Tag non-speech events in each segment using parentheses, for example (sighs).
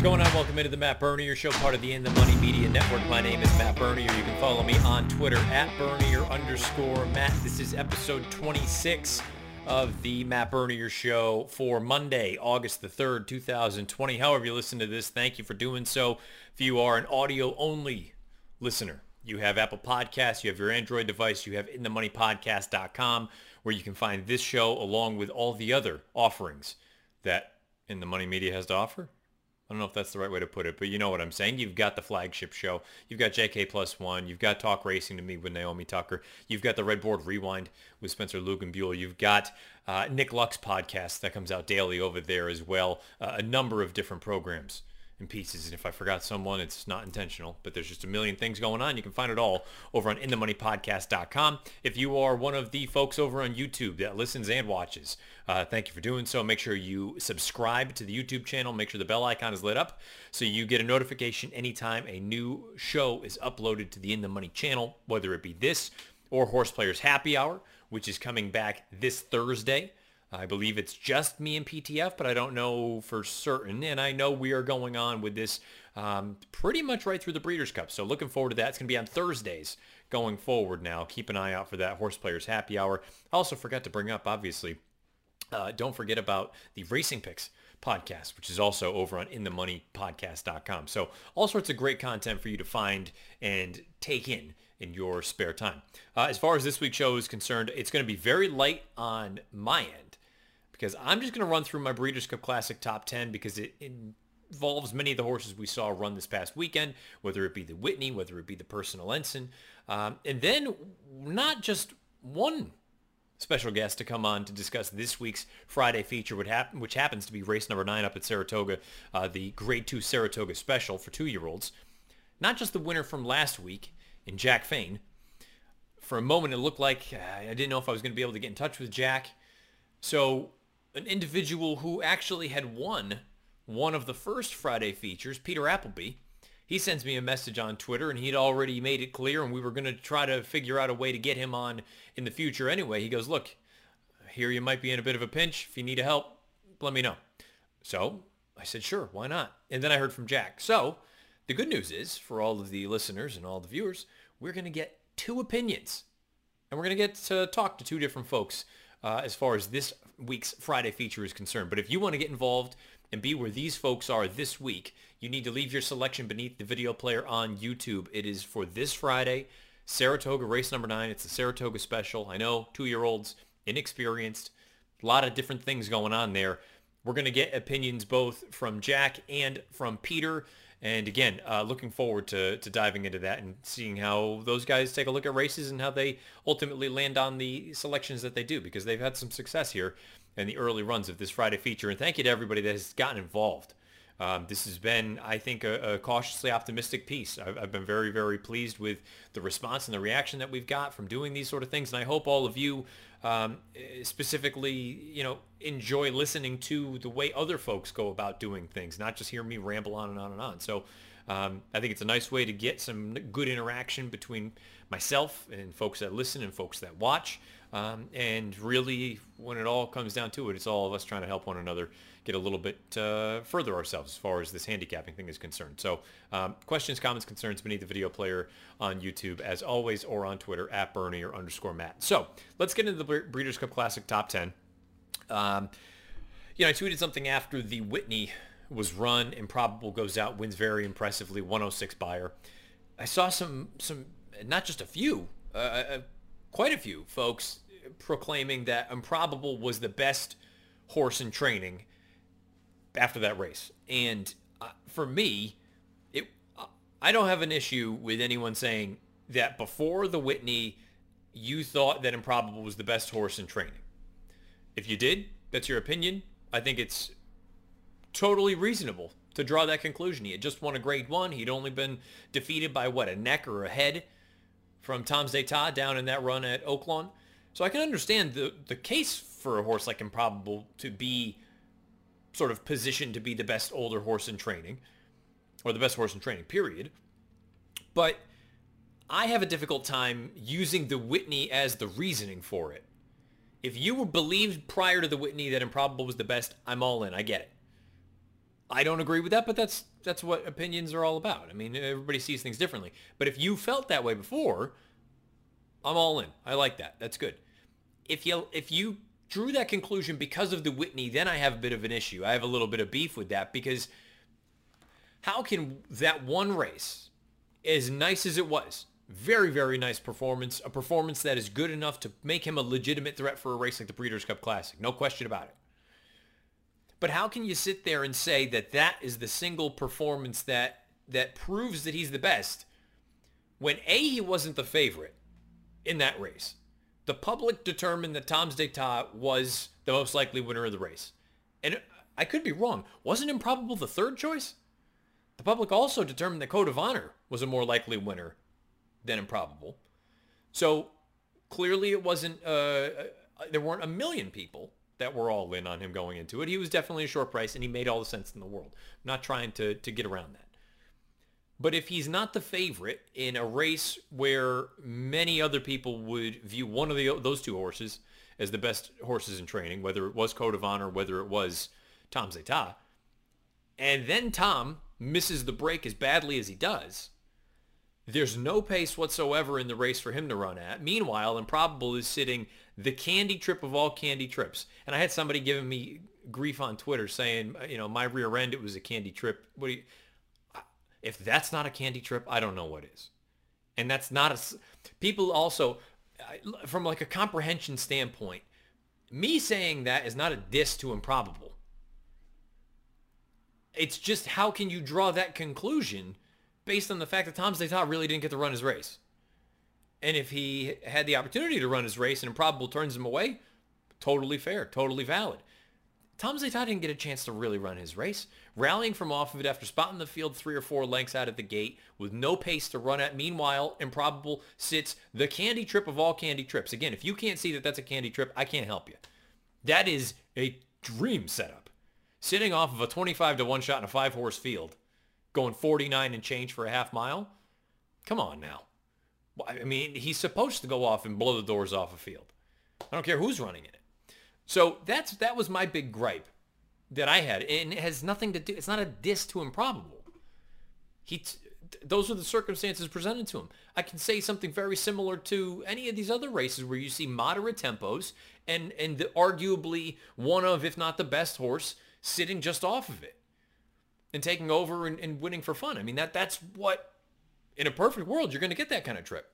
What's going on? Welcome into the Matt Bernier Show, part of the In the Money Media Network. My name is Matt Bernier. You can follow me on Twitter at Bernier underscore Matt. This is episode 26 of the Matt Bernier Show for Monday, August the 3rd, 2020. However you listen to this, thank you for doing so. If you are an audio-only listener, you have Apple Podcasts, you have your Android device, you have InTheMoneyPodcast.com, where you can find this show along with all the other offerings that In the Money Media has to offer. I don't know if that's the right way to put it, but you know what I'm saying. You've got the flagship show. You've got JK Plus One. You've got Talk Racing to me with Naomi Tucker. You've got the Redboard Rewind with Spencer Luganbuehl. You've got uh, Nick Luck's podcast that comes out daily over there as well. Uh, a number of different programs and pieces. And if I forgot someone, it's not intentional, but there's just a million things going on. You can find it all over on inthemoneypodcast.com. If you are one of the folks over on YouTube that listens and watches, uh, thank you for doing so. Make sure you subscribe to the YouTube channel. Make sure the bell icon is lit up so you get a notification anytime a new show is uploaded to the In the Money channel, whether it be this or Horse Players Happy Hour, which is coming back this Thursday. I believe it's just me and PTF, but I don't know for certain. And I know we are going on with this um, pretty much right through the Breeders' Cup. So looking forward to that. It's going to be on Thursdays going forward now. Keep an eye out for that Horse Players Happy Hour. I also forgot to bring up, obviously, uh, don't forget about the Racing Picks podcast, which is also over on inthemoneypodcast.com. So all sorts of great content for you to find and take in in your spare time. Uh, as far as this week's show is concerned, it's going to be very light on my end because I'm just going to run through my Breeders' Cup Classic top 10 because it, involves many of the horses we saw run this past weekend, whether it be the Whitney, whether it be the Personal Ensign, um, and then not just one special guest to come on to discuss this week's Friday feature, which, hap- which happens to be race number nine up at Saratoga, uh, the Grade 2 Saratoga Special for two-year-olds. Not just the winner from last week in Jack Fain. For a moment, it looked like uh, I didn't know if I was going to be able to get in touch with Jack. So an individual who actually had won one of the first Friday features, Peter Applebee. He sends me a message on Twitter, and he'd already made it clear, and we were going to try to figure out a way to get him on in the future anyway. He goes, look, here you might be in a bit of a pinch. If you need help, let me know. So I said, sure, why not? And then I heard from Jack. So the good news is, for all of the listeners and all the viewers, we're going to get two opinions. And we're going to get to talk to two different folks uh, as far as this week's Friday feature is concerned. But if you want to get involved and be where these folks are this week, you need to leave your selection beneath the video player on YouTube. It is for this Friday, Saratoga race number nine. It's the Saratoga special. I know, two-year-olds, inexperienced, a lot of different things going on there. We're going to get opinions both from Jack and from Peter. And again, uh, looking forward to, to diving into that and seeing how those guys take a look at races and how they ultimately land on the selections that they do because they've had some success here in the early runs of this Friday feature. And thank you to everybody that has gotten involved. Um, this has been, I think, a, a cautiously optimistic piece. I've, I've, been very, very pleased with the response and the reaction that we've got from doing these sort of things. And I hope all of you um, specifically, you know, enjoy listening to the way other folks go about doing things, not just hear me ramble on and on and on. So um, I think it's a nice way to get some good interaction between myself and folks that listen and folks that watch. Um, and really, when it all comes down to it, it's all of us trying to help one another get a little bit uh, further ourselves as far as this handicapping thing is concerned. So um, questions, comments, concerns beneath the video player on YouTube as always or on Twitter at Bernier underscore Matt. So let's get into the Breeders' Cup Classic top 10. Um, you know, I tweeted something after the Whitney was run. Improbable goes out, wins very impressively, 106 Beyer. I saw some, some, not just a few, uh, uh, quite a few folks proclaiming that Improbable was the best horse in training after that race. And uh, for me, it uh, I don't have an issue with anyone saying that before the Whitney, you thought that Improbable was the best horse in training. If you did, that's your opinion. I think it's totally reasonable to draw that conclusion. He had just won a grade one. He'd only been defeated by what, a neck or a head from Tom's d'Etat down in that run at Oaklawn. So I can understand the, the case for a horse like Improbable to be sort of positioned to be the best older horse in training or the best horse in training, period. But I have a difficult time using the Whitney as the reasoning for it. If you were believed prior to the Whitney that Improbable was the best, I'm all in. I get it. I don't agree with that, but that's that's what opinions are all about. I mean, everybody sees things differently. But if you felt that way before, I'm all in. I like that. That's good. If you if you drew that conclusion because of the Whitney, then I have a bit of an issue. I have a little bit of beef with that because how can that one race, as nice as it was, very, very nice performance, a performance that is good enough to make him a legitimate threat for a race like the Breeders' Cup Classic. No question about it. But how can you sit there and say that that is the single performance that that proves that he's the best when A, he wasn't the favorite in that race. The public determined that Tom's d'Etat was the most likely winner of the race. And I could be wrong. Wasn't Improbable the third choice? The public also determined that Code of Honor was a more likely winner than Improbable. So clearly it wasn't, uh, uh there weren't a million people that were all in on him going into it. He was definitely a short price and he made all the sense in the world. I'm not trying to, to get around that. But if he's not the favorite in a race where many other people would view one of the, those two horses as the best horses in training, whether it was Code of Honor, whether it was Tom's d'Etat, and then Tom misses the break as badly as he does, there's no pace whatsoever in the race for him to run at. Meanwhile, Improbable is sitting the candy trip of all candy trips. And I had somebody giving me grief on Twitter saying, you know, my rear end, it was a candy trip. What do you, if that's not a candy trip, I don't know what is. And that's not a, people also, from like a comprehension standpoint, me saying that is not a diss to Improbable. It's just how can you draw that conclusion based on the fact that Tom's d'Etat really didn't get to run his race. And if he had the opportunity to run his race and Improbable turns him away, totally fair, totally valid. Tom's d'Etat didn't get a chance to really run his race. Rallying from off of it after spotting the field three or four lengths out of the gate with no pace to run at. Meanwhile, Improbable sits the candy trip of all candy trips. Again, if you can't see that that's a candy trip, I can't help you. That is a dream setup. Sitting off of a 25 to 1 shot in a five horse field going 49 and change for a half mile. Come on now. I mean, he's supposed to go off and blow the doors off a field. I don't care who's running in it. So that's that was my big gripe that I had, and it has nothing to do. It's not a diss to improbable. He, t- those are the circumstances presented to him. I can say something very similar to any of these other races where you see moderate tempos and and the, arguably one of, if not the best horse, sitting just off of it and taking over and, and winning for fun. I mean, that that's what, in a perfect world, you're going to get that kind of trip.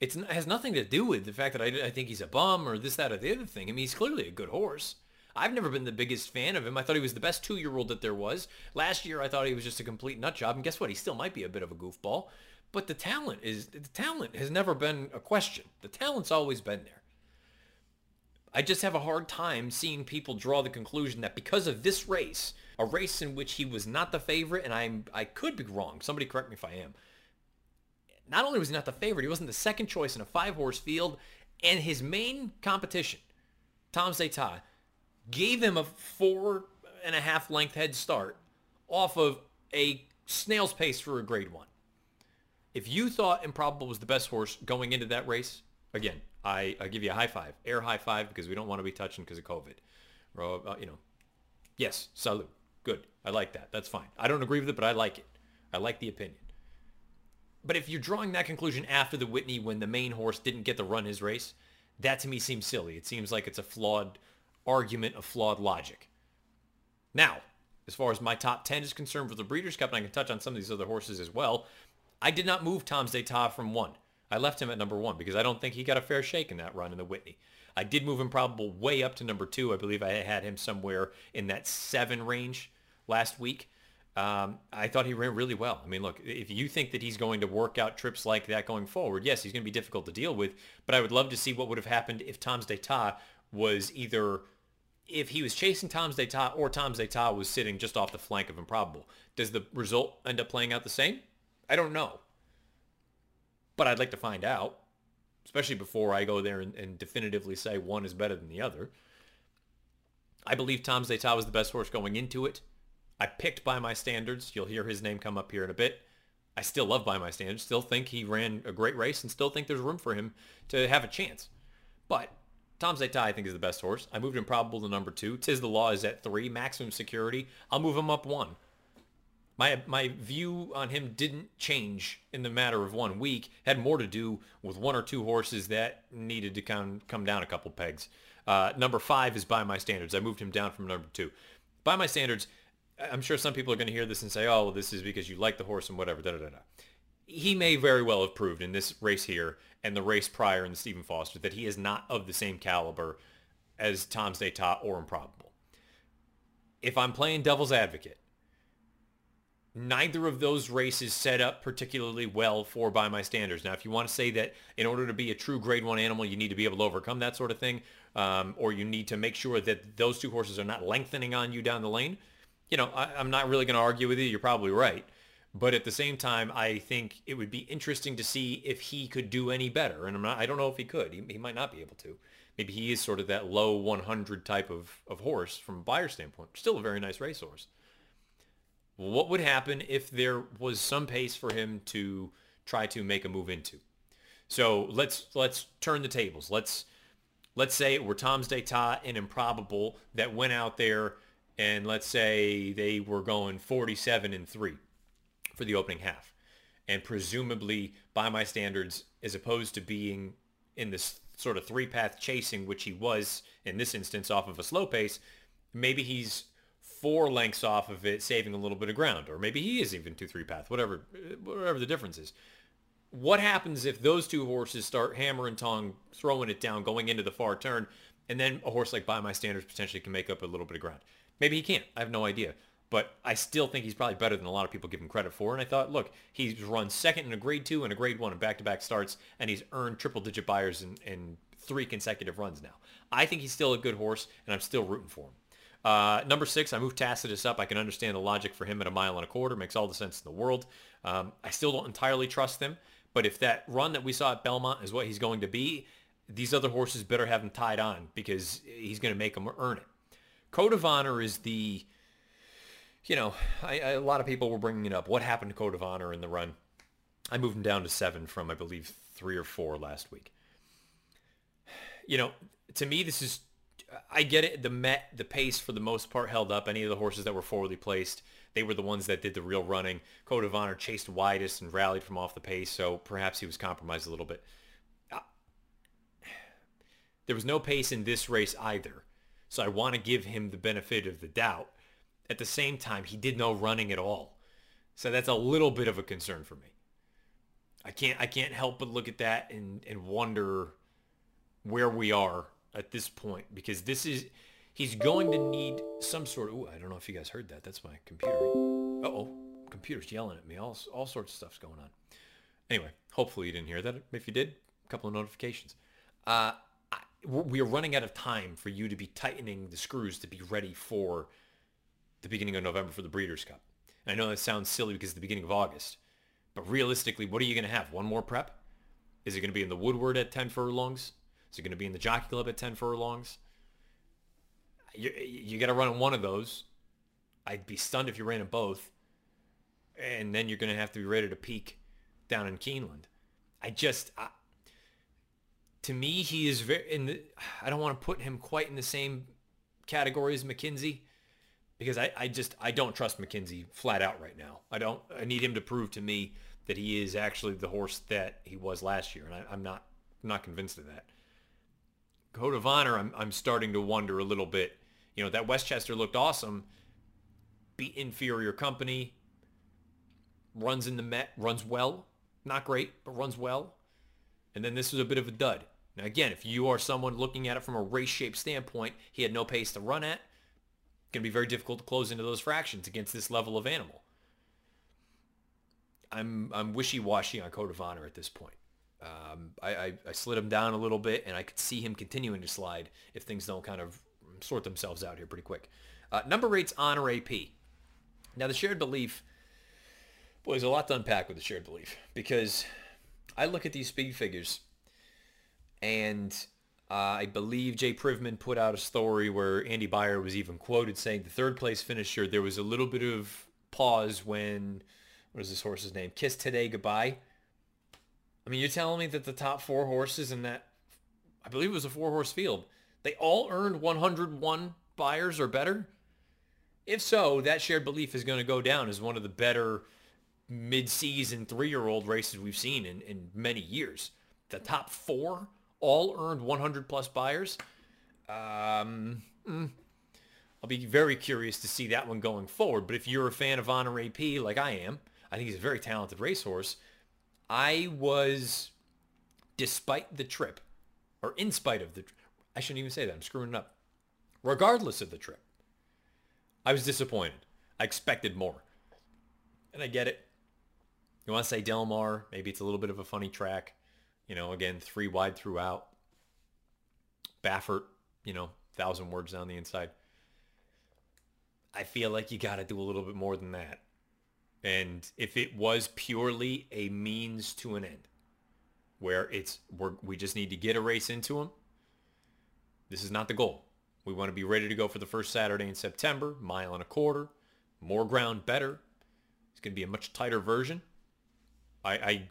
It's, it has nothing to do with the fact that I, I think he's a bum or this, that, or the other thing. I mean, he's clearly a good horse. I've never been the biggest fan of him. I thought he was the best two-year-old that there was. Last year, I thought he was just a complete nut job. And guess what? He still might be a bit of a goofball. But the talent is the talent has never been a question. The talent's always been there. I just have a hard time seeing people draw the conclusion that because of this race, a race in which he was not the favorite, and I'm I could be wrong. Somebody correct me if I am. Not only was he not the favorite, he wasn't the second choice in a five-horse field, and his main competition, Tom's d'Etat, gave him a four and a half length head start off of a snail's pace for a grade one. If you thought Improbable was the best horse going into that race, again, I, I give you a high five, air high five, because we don't want to be touching because of COVID. Uh, you know, yes, salute. Good. I like that. That's fine. I don't agree with it, but I like it. I like the opinion. But if you're drawing that conclusion after the Whitney when the main horse didn't get to run his race, that to me seems silly. It seems like it's a flawed argument, a flawed logic. Now, as far as my top 10 is concerned for the Breeders' Cup, and I can touch on some of these other horses as well, I did not move Tom's d'Etat from one. I left him at number one because I don't think he got a fair shake in that run in the Whitney. I did move Improbable way up to number two. I believe I had him somewhere in that seven range last week. Um, I thought he ran really well. I mean, look, if you think that he's going to work out trips like that going forward, yes, he's going to be difficult to deal with. But I would love to see what would have happened if Tom's d'Etat was either if he was chasing Tom's d'Etat or Tom's d'Etat was sitting just off the flank of Improbable. Does the result end up playing out the same? I don't know. But I'd like to find out, especially before I go there and, and definitively say one is better than the other. I believe Tom's d'Etat was the best horse going into it. I picked by my standards. You'll hear his name come up here in a bit. I still love by my standards. Still think he ran a great race and still think there's room for him to have a chance. But Tom D'Etat, I think, is the best horse. I moved Improbable to number two. Tiz the Law is at three. Maximum Security, I'll move him up one. My my view on him didn't change in the matter of one week. Had more to do with one or two horses that needed to come come down a couple pegs. Uh, number five is by my standards. I moved him down from number two. By my standards, I'm sure some people are going to hear this and say, "Oh, well, this is because you like the horse and whatever." Da da da. da. He may very well have proved in this race here and the race prior in the Stephen Foster that he is not of the same caliber as Tom's D'Etat or Improbable. If I'm playing devil's advocate, neither of those races set up particularly well for by my standards. Now, if you want to say that in order to be a true grade one animal, you need to be able to overcome that sort of thing, um, or you need to make sure that those two horses are not lengthening on you down the lane, you know, I, I'm not really going to argue with you. You're probably right. But at the same time, I think it would be interesting to see if he could do any better. And I'm not, I don't know if he could. He, he might not be able to. Maybe he is sort of that low 100 type of, of horse from a Beyer standpoint. Still a very nice racehorse. What would happen if there was some pace for him to try to make a move into? So let's let's turn the tables. Let's let's say it were Tom's D'Etat and Improbable that went out there and let's say they were going 47 and 3 for the opening half. And presumably by my standards as opposed to being in this sort of three-path chasing which he was in this instance off of a slow pace, maybe he's four lengths off of it, saving a little bit of ground, or maybe he is even two three path, whatever, whatever the difference is. What happens if those two horses start hammer and tong, throwing it down, going into the far turn, and then a horse like By My Standards potentially can make up a little bit of ground? Maybe he can't. I have no idea. But I still think he's probably better than a lot of people give him credit for. And I thought, look, he's run second in a grade two and a grade one in back-to-back starts, and he's earned triple-digit Beyers in, in three consecutive runs now. I think he's still a good horse, and I'm still rooting for him. Uh, number six, I moved Tacitus up. I can understand the logic for him at a mile and a quarter. Makes all the sense in the world. Um, I still don't entirely trust him, but if that run that we saw at Belmont is what he's going to be, these other horses better have him tied on because he's going to make them earn it. Code of Honor is the, you know, I, I, a lot of people were bringing it up. What happened to Code of Honor in the run? I moved him down to seven from, I believe, three or four last week. You know, to me, this is I get it. The Met, the pace for the most part held up. Any of the horses that were forwardly placed, they were the ones that did the real running. Code of Honor chased widest and rallied from off the pace, so perhaps he was compromised a little bit. There was no pace in this race either, so I want to give him the benefit of the doubt. At the same time, he did no running at all, so that's a little bit of a concern for me. I can't I can't help but look at that and and wonder where we are at this point because this is he's going to need some sort of ooh, I don't know if you guys heard that. That's my computer. Uh-oh. Computer's yelling at me. All all sorts of stuff's going on. Anyway, hopefully you didn't hear that. If you did, a couple of notifications. Uh, we are running out of time for you to be tightening the screws to be ready for the beginning of November for the Breeders' Cup. And I know that sounds silly because it's the beginning of August. But realistically, what are you going to have? One more prep? Is it going to be in the Woodward at 10 furlongs? Is it going to be in the Jockey Club at 10 furlongs? You, you got to run in one of those. I'd be stunned if you ran in both. And then you're going to have to be ready to peak down in Keeneland. I just, to me, he is very, in the, (sighs) I don't want to put him quite in the same category as McKinzie because I, I just, I don't trust McKinzie flat out right now. I don't, I need him to prove to me that he is actually the horse that he was last year. And I, I'm not, I'm not convinced of that. Code of Honor, I'm, I'm starting to wonder a little bit. You know, that Westchester looked awesome. Beat inferior company. Runs in the Met, runs well. Not great, but runs well. And then this was a bit of a dud. Now, again, if you are someone looking at it from a race shape standpoint, he had no pace to run at. Going to be very difficult to close into those fractions against this level of animal. I'm I'm wishy-washy on Code of Honor at this point. Um, I, I, I, slid him down a little bit, and I could see him continuing to slide if things don't kind of sort themselves out here pretty quick. Uh, number eight's Honor AP. Now, the shared belief, boy, there's a lot to unpack with the shared belief because I look at these speed figures, and uh, I believe Jay Privman put out a story where Andy Beyer was even quoted saying the third place finisher, there was a little bit of pause when, what is this horse's name? Kiss Today Goodbye I mean, you're telling me that the top four horses in that, I believe it was a four-horse field. They all earned 101 Beyers or better. If so, that shared belief is going to go down as one of the better mid-season three-year-old races we've seen in, in many years. The top four all earned 100 plus Beyers. Um, mm, I'll be very curious to see that one going forward. But if you're a fan of Honor AP like I am, I think he's a very talented racehorse. I was, despite the trip, or in spite of the, I shouldn't even say that. I'm screwing it up. Regardless of the trip, I was disappointed. I expected more. And I get it. You want to say Del Mar, maybe it's a little bit of a funny track. You know, again, three wide throughout. Baffert, you know, thousand words down the inside. I feel like you got to do a little bit more than that. And if it was purely a means to an end, where it's we're, we just need to get a race into them, this is not the goal. We want to be ready to go for the first Saturday in September, mile and a quarter, more ground, better. It's going to be a much tighter version. I, I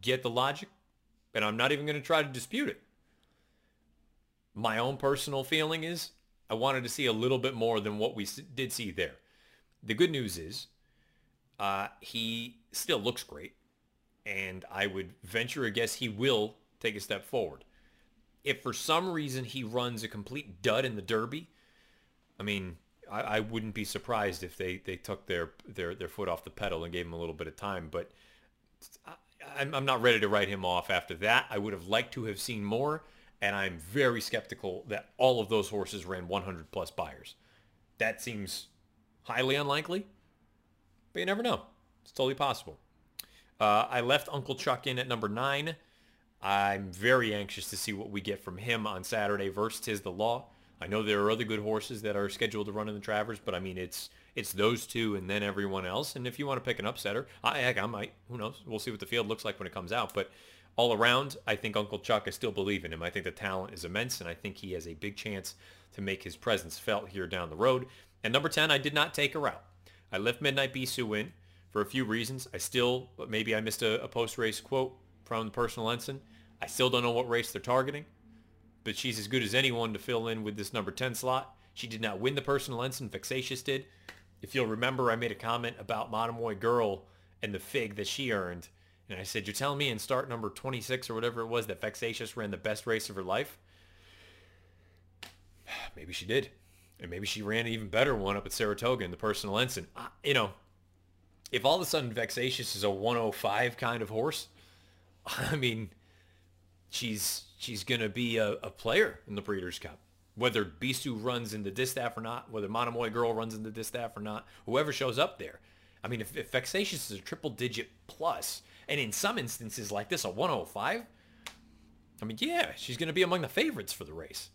get the logic, and I'm not even going to try to dispute it. My own personal feeling is I wanted to see a little bit more than what we did see there. The good news is uh, he still looks great, and I would venture a guess he will take a step forward. If for some reason he runs a complete dud in the Derby, I mean, I, I wouldn't be surprised if they, they took their, their, their foot off the pedal and gave him a little bit of time. But I, I'm not ready to write him off after that. I would have liked to have seen more and I'm very skeptical that all of those horses ran 100 plus Beyers. That seems highly unlikely, but you never know. It's totally possible. Uh, I left Uncle Chuck in at number nine. I'm very anxious to see what we get from him on Saturday versus Tiz the Law. I know there are other good horses that are scheduled to run in the Travers, but I mean it's it's those two and then everyone else. And if you want to pick an upsetter, I I might. Who knows? We'll see what the field looks like when it comes out. But all around, I think Uncle Chuck, I still believe in him. I think the talent is immense, and I think he has a big chance to make his presence felt here down the road. And number 10, I did not take her out. I left Midnight Bisou in for a few reasons. I still, maybe I missed a, a post-race quote from the personal ensign. I still don't know what race they're targeting, but she's as good as anyone to fill in with this number 10 slot. She did not win the personal ensign. Vexatious did. If you'll remember, I made a comment about Monomoy Girl and the fig that she earned and I said, you're telling me in start number 26 or whatever it was that Vexatious ran the best race of her life? (sighs) Maybe she did. And maybe she ran an even better one up at Saratoga in the personal ensign. Uh, you know, if all of a sudden Vexatious is a 105 kind of horse, (laughs) I mean, she's she's going to be a, a, player in the Breeders' Cup. Whether Bisou runs in the distaff or not, whether Monomoy Girl runs in the distaff or not, whoever shows up there. I mean, if, if Vexatious is a triple digit plus, and in some instances like this, a 105, I mean, yeah, she's going to be among the favorites for the race.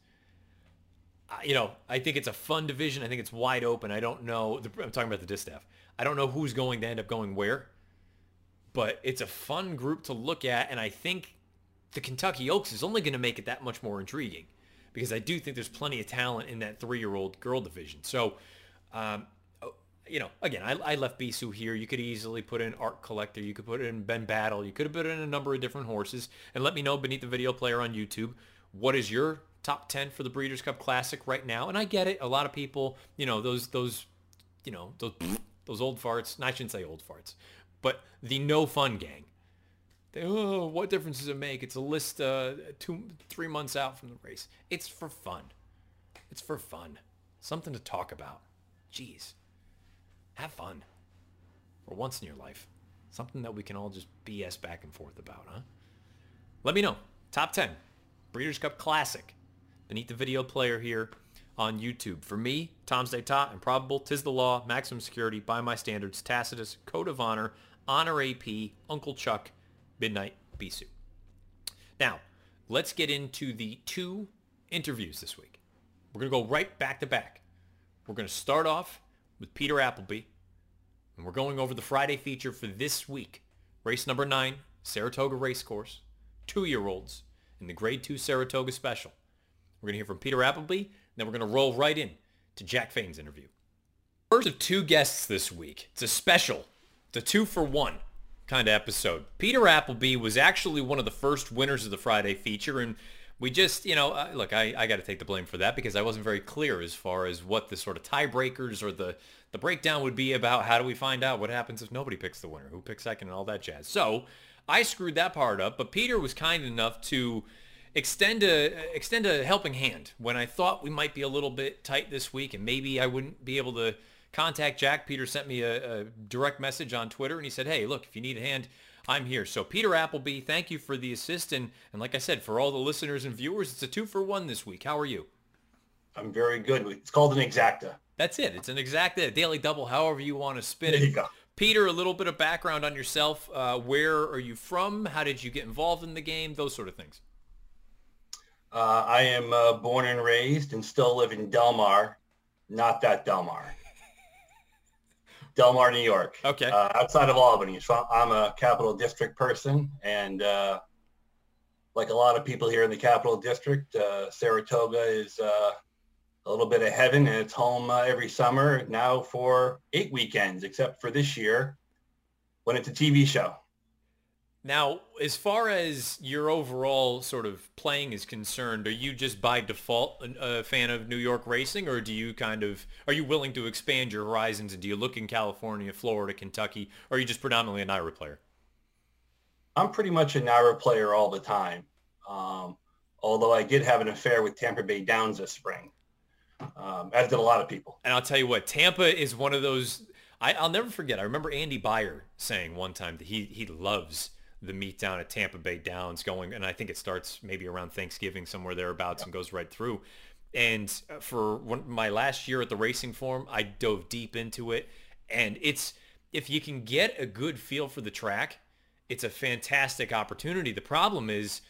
Uh, you know, I think it's a fun division. I think it's wide open. I don't know. The, I'm talking about the distaff. I don't know who's going to end up going where, but it's a fun group to look at. And I think the Kentucky Oaks is only going to make it that much more intriguing because I do think there's plenty of talent in that three-year-old girl division. So um, you know, again, I, I left Bisou here. You could easily put in Art Collector. You could put in Ben Battle. You could have put in a number of different horses. And let me know beneath the video player on YouTube, what is your top 10 for the Breeders' Cup Classic right now? And I get it. A lot of people, you know, those, those, you know, those, those old farts. No, I shouldn't say old farts. But the no fun gang. They, oh, what difference does it make? It's a list uh, two, three months out from the race. It's for fun. It's for fun. Something to talk about. Jeez. Have fun. For once in your life. Something that we can all just BS back and forth about, huh? Let me know. Top 10. Breeders' Cup Classic. Beneath the video player here on YouTube. For me, Tom's Day d'Etat, Improbable, Tiz the Law, Maximum Security, By My Standards, Tacitus, Code of Honor, Honor AP, Uncle Chuck, Midnight Bisou. Now, let's get into the two interviews this week. We're going to go right back to back. We're going to start off with Peter Applebee. And we're going over the Friday feature for this week. Race number nine, Saratoga Racecourse. Two-year-olds in the Grade 2 Saratoga Special. We're going to hear from Peter Applebee, then we're going to roll right in to Jack Fain's interview. First of two guests this week. It's a special. It's a two for one kind of episode. Peter Applebee was actually one of the first winners of the Friday feature and We just, you know, look, I, I got to take the blame for that because I wasn't very clear as far as what the sort of tiebreakers or the, the breakdown would be about how do we find out what happens if nobody picks the winner, who picks second and all that jazz. So I screwed that part up, but Peter was kind enough to extend a extend a helping hand when I thought we might be a little bit tight this week and maybe I wouldn't be able to contact Jack. Peter sent me a, a direct message on Twitter and he said, hey, look, if you need a hand, I'm here. So Peter Applebee, thank you for the assist. And, and like I said, for all the listeners and viewers, it's a two for one this week. How are you? I'm very good. It's called an exacta. That's it. It's an exacta, a daily double, however you want to spin there it. You go. Peter, a little bit of background on yourself. Uh, where are you from? How did you get involved in the game? Those sort of things. Uh, I am uh, born and raised and still live in Delmar, not that Delmar. Delmar, New York. Okay. Uh, outside of Albany. So I'm a Capital District person, and uh, like a lot of people here in the Capital District, uh, Saratoga is uh, a little bit of heaven, and it's home uh, every summer now for eight weekends, except for this year when it's a TV show. Now, as far as your overall sort of playing is concerned, are you just by default a fan of New York racing, or do you kind of are you willing to expand your horizons? And do you look in California, Florida, Kentucky, or are you just predominantly a NYRA player? I'm pretty much a NYRA player all the time. Um, although I did have an affair with Tampa Bay Downs this spring, um, as did a lot of people. And I'll tell you what, Tampa is one of those. I, I'll never forget. I remember Andy Beyer saying one time that he he loves the meet down at Tampa Bay Downs going, and I think it starts maybe around Thanksgiving, somewhere thereabouts, and goes right through. And uh, for one, my last year at the Racing Form, I dove deep into it, and it's if you can get a good feel for the track, it's a fantastic opportunity. The problem is,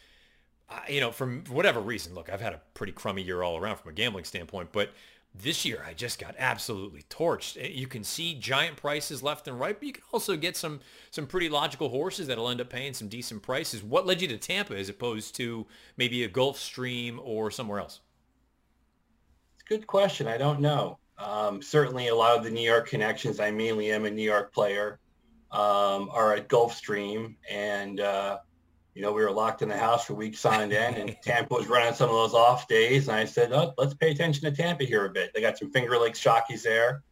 uh, you know, from whatever reason, look, I've had a pretty crummy year all around from a gambling standpoint, but this year I just got absolutely torched. Eh, you can see giant prices left and right, but you can also get some some pretty logical horses that'll end up paying some decent prices. What led you to Tampa as opposed to maybe a Gulfstream or somewhere else? It's a good question. I don't know. Um, certainly a lot of the New York connections, I mainly am a New York player, um, are at Gulfstream. And, uh, you know, we were locked in the house for weeks signed in, and (laughs) Tampa was running some of those off days. And I said, oh, let's pay attention to Tampa here a bit. They got some Finger Lakes jockeys there.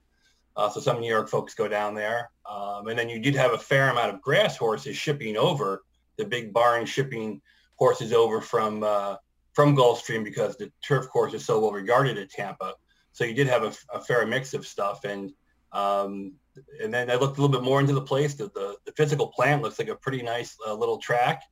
Uh, so some New York folks go down there. Um, and then you did have a fair amount of grass horses shipping over, the big barn shipping horses over from uh, from Gulfstream because the turf course is so well regarded at Tampa. So you did have a, a fair mix of stuff. And um, and then I looked a little bit more into the place. The, the, the physical plant looks like a pretty nice uh, little track.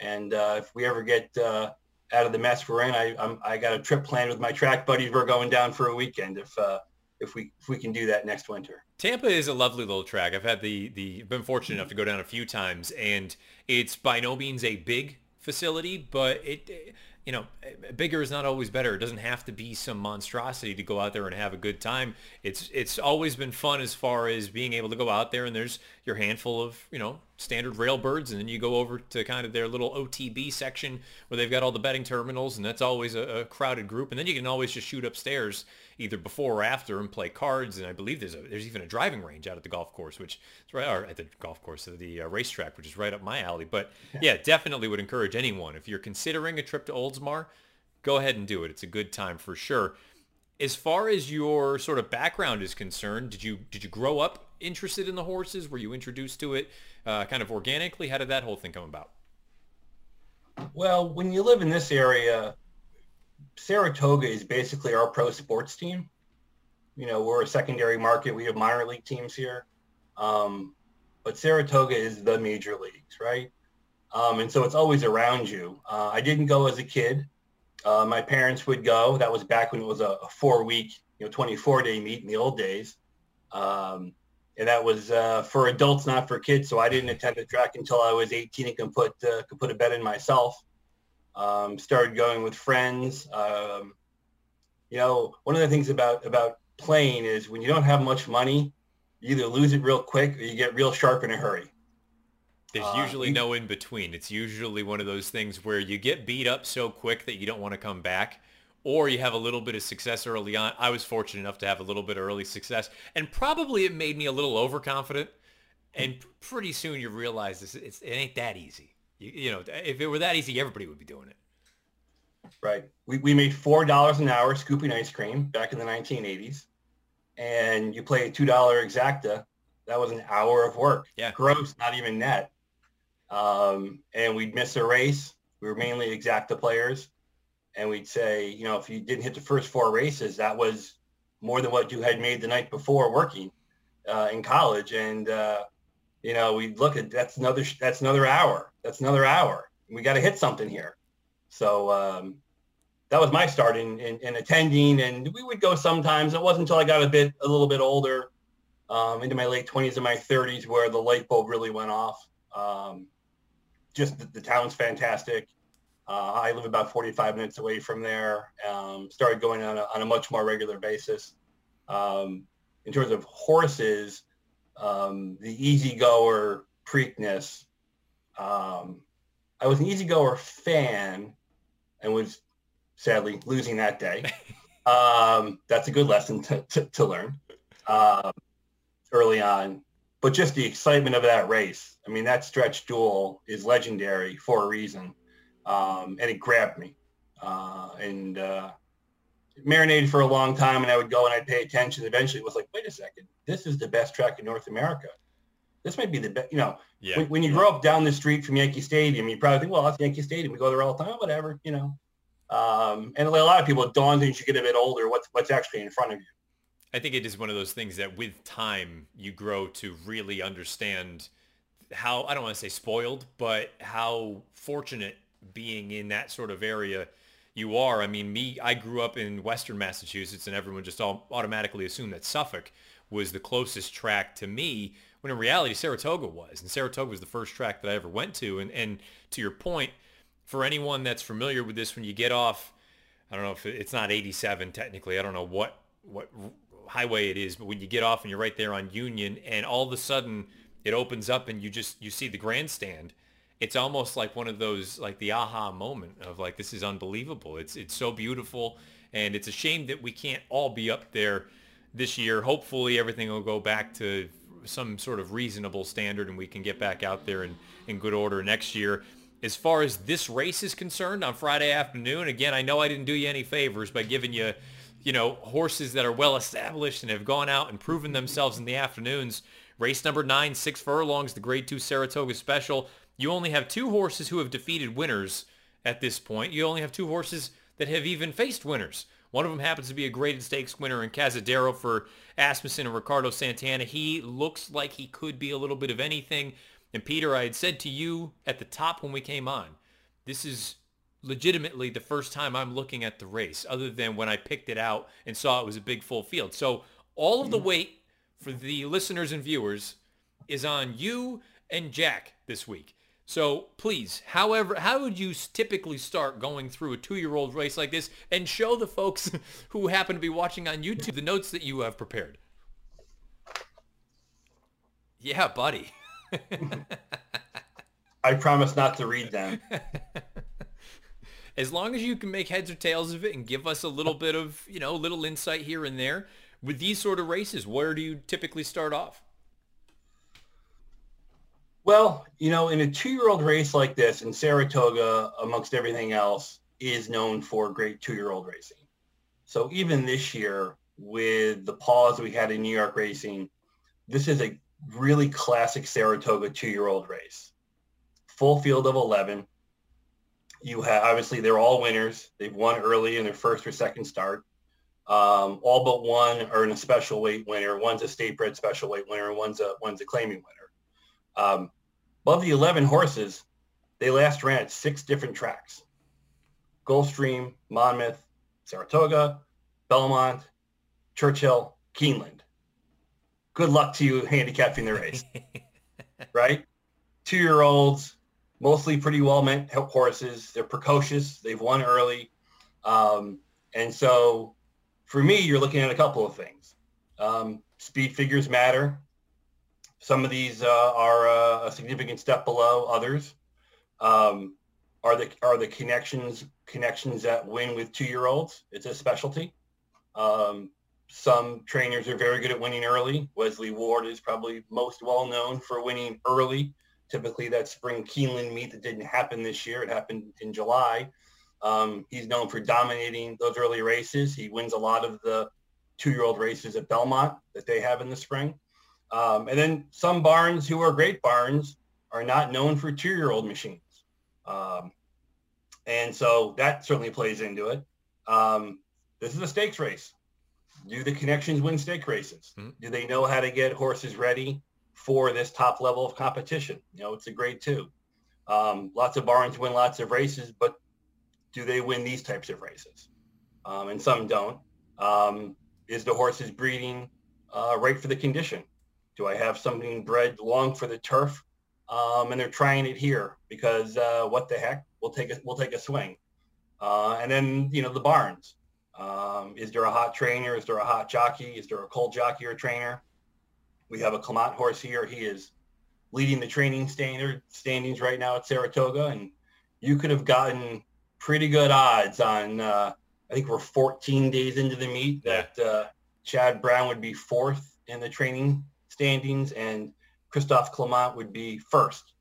And uh, if we ever get uh, out of the mess we're in, I, I'm, I got a trip planned with my track buddies. We're going down for a weekend if uh, if we if we can do that next winter. Tampa is a lovely little track. I've had the the been fortunate enough to go down a few times, and it's by no means a big facility, but it you know, bigger is not always better. It doesn't have to be some monstrosity to go out there and have a good time. It's it's always been fun as far as being able to go out there and there's your handful of, you know, standard rail birds and then you go over to kind of their little OTB section where they've got all the betting terminals and that's always a, a crowded group and then you can always just shoot upstairs either before or after and play cards. And I believe there's a there's even a driving range out at the golf course which is right or at the golf course the uh, racetrack which is right up my alley. But yeah definitely would encourage anyone if you're considering a trip to Oldsmar go ahead and do it. It's a good time for sure. As far as your sort of background is concerned did you did you grow up interested in the horses? Were you introduced to it uh, kind of organically? How did that whole thing come about? Well, when you live in this area, Saratoga is basically our pro sports team. You know, we're a secondary market. We have minor league teams here. Um, but Saratoga is the major leagues, right? Um, and so it's always around you. Uh, I didn't go as a kid. Uh, my parents would go. That was back when it was a, a four-week, you know, 24-day meet in the old days. Um, and that was uh, for adults, not for kids. So I didn't attend the track until I was 18 and could put uh, could put a bet in myself. Um, started going with friends. Um, you know, one of the things about about playing is when you don't have much money, you either lose it real quick or you get real sharp in a hurry. There's Uh, usually you- no in between. It's usually one of those things where you get beat up so quick that you don't want to come back, or you have a little bit of success early on. I was fortunate enough to have a little bit of early success, and probably it made me a little overconfident. And pretty soon you realize this, it's, it ain't that easy. You, you know, if it were that easy, everybody would be doing it. right? We, we made $4 an hour scooping ice cream back in the 1980s. And you play a $2 exacta. That was an hour of work. Yeah. Gross, not even net. Um, and we'd miss a race. We were mainly exacta players. And we'd say, you know, if you didn't hit the first four races, that was more than what you had made the night before working uh, in college. And, uh, you know, we look at that's another that's another hour. That's another hour. We got to hit something here. So um, that was my start in, in, in, attending, and we would go sometimes. It wasn't until I got a bit a little bit older, um, into my late twenties and my thirties, where the light bulb really went off. Um, just the, the, town's fantastic. Uh, I live about 45 minutes away from there. Um, started going on a, on a much more regular basis. Um, in terms of horses, um, the Easy Goer Preakness. Um, I was an Easy Goer fan and was sadly losing that day. (laughs) Um, that's a good lesson to, to, to learn uh, early on. But just the excitement of that race. I mean, that stretch duel is legendary for a reason. Um, and it grabbed me. Uh, and uh, marinated for a long time and I would go and I'd pay attention. Eventually it was like, wait a second, this is the best track in North America. This might be the best, you know, yeah. when, when, you grow up down the street from Yankee Stadium, you probably think, well, that's Yankee Stadium. We go there all the time, whatever, you know. Um, and a lot of people, it dawns as you get a bit older, what's, what's actually in front of you. I think it is one of those things that with time you grow to really understand how, I don't want to say spoiled, but how fortunate being in that sort of area you are. I mean, me, I grew up in Western Massachusetts, and everyone just all automatically assumed that Suffolk was the closest track to me, when in reality, Saratoga was. And Saratoga was the first track that I ever went to. And, and to your point, for anyone that's familiar with this, when you get off, I don't know if it's not 87 technically. I don't know what what highway it is, but when you get off and you're right there on Union, and all of a sudden it opens up and you just you see the grandstand it's almost like one of those like the aha moment of like this is unbelievable. It's it's so beautiful and it's a shame that we can't all be up there this year. Hopefully everything will go back to some sort of reasonable standard and we can get back out there in, in good order next year. As far as this race is concerned on Friday afternoon, again, I know I didn't do you any favors by giving you, you know, horses that are well established and have gone out and proven themselves in the afternoons. Race number nine, six furlongs, the grade two Saratoga special. You only have two horses who have defeated winners at this point. You only have two horses that have even faced winners. One of them happens to be a graded stakes winner in Cazadero for Asmussen and Ricardo Santana. He looks like he could be a little bit of anything. And Peter, I had said to you at the top when we came on, this is legitimately the first time I'm looking at the race, other than when I picked it out and saw it was a big full field. So all of the mm-hmm. weight for the listeners and viewers is on you and Jack this week. So please, however, how would you typically start going through a two-year-old race like this and show the folks (laughs) who happen to be watching on YouTube the notes that you have prepared? Yeah, buddy. (laughs) I promise not to read them. (laughs) as long as you can make heads or tails of it and give us a little bit of, you know, a little insight here and there, with these sort of races, where do you typically start off? Well, you know, in a two-year-old race like this, and Saratoga, amongst everything else, is known for great two-year-old racing. So even this year, with the pause we had in New York racing, this is a really classic Saratoga two-year-old race. Full field of 11. You have, obviously, they're all winners. They've won early in their first or second start. Um, all but one are in a special weight winner. One's a state bred special weight winner, one's a one's a claiming winner. Um, of the 11 horses, they last ran at six different tracks. Gulfstream, Monmouth, Saratoga, Belmont, Churchill, Keeneland. Good luck to you handicapping the race, (laughs) right? Two-year-olds, mostly pretty well-meant horses. They're precocious. They've won early. Um, and so for me, you're looking at a couple of things. Um, speed figures matter. Some of these uh, are uh, a significant step below others. Um, are the are the connections connections that win with two year olds? It's a specialty. Um, some trainers are very good at winning early. Wesley Ward is probably most well known for winning early. Typically, that spring Keeneland meet that didn't happen this year. It happened in July. Um, he's known for dominating those early races. He wins a lot of the two-year-old races at Belmont that they have in the spring. Um, and then some barns who are great barns are not known for two-year-old machines. Um, and so that certainly plays into it. Um, this is a stakes race. Do the connections win stake races? Mm-hmm. Do they know how to get horses ready for this top level of competition? You know, it's a grade two. Um, lots of barns win lots of races, but do they win these types of races? Um, and some don't. Um, is the horses breeding uh, right for the condition? Do I have something bred long for the turf? Um, and they're trying it here because uh, what the heck? We'll take a we'll take a swing. Uh, and then you know the barns. Um, is there a hot trainer? Is there a hot jockey? Is there a cold jockey or trainer? We have a Clement horse here. He is leading the training standard standings right now at Saratoga, and you could have gotten pretty good odds on. Uh, I think we're 14 days into the meet that uh, Chad Brown would be fourth in the training standings, and Christophe Clement would be first.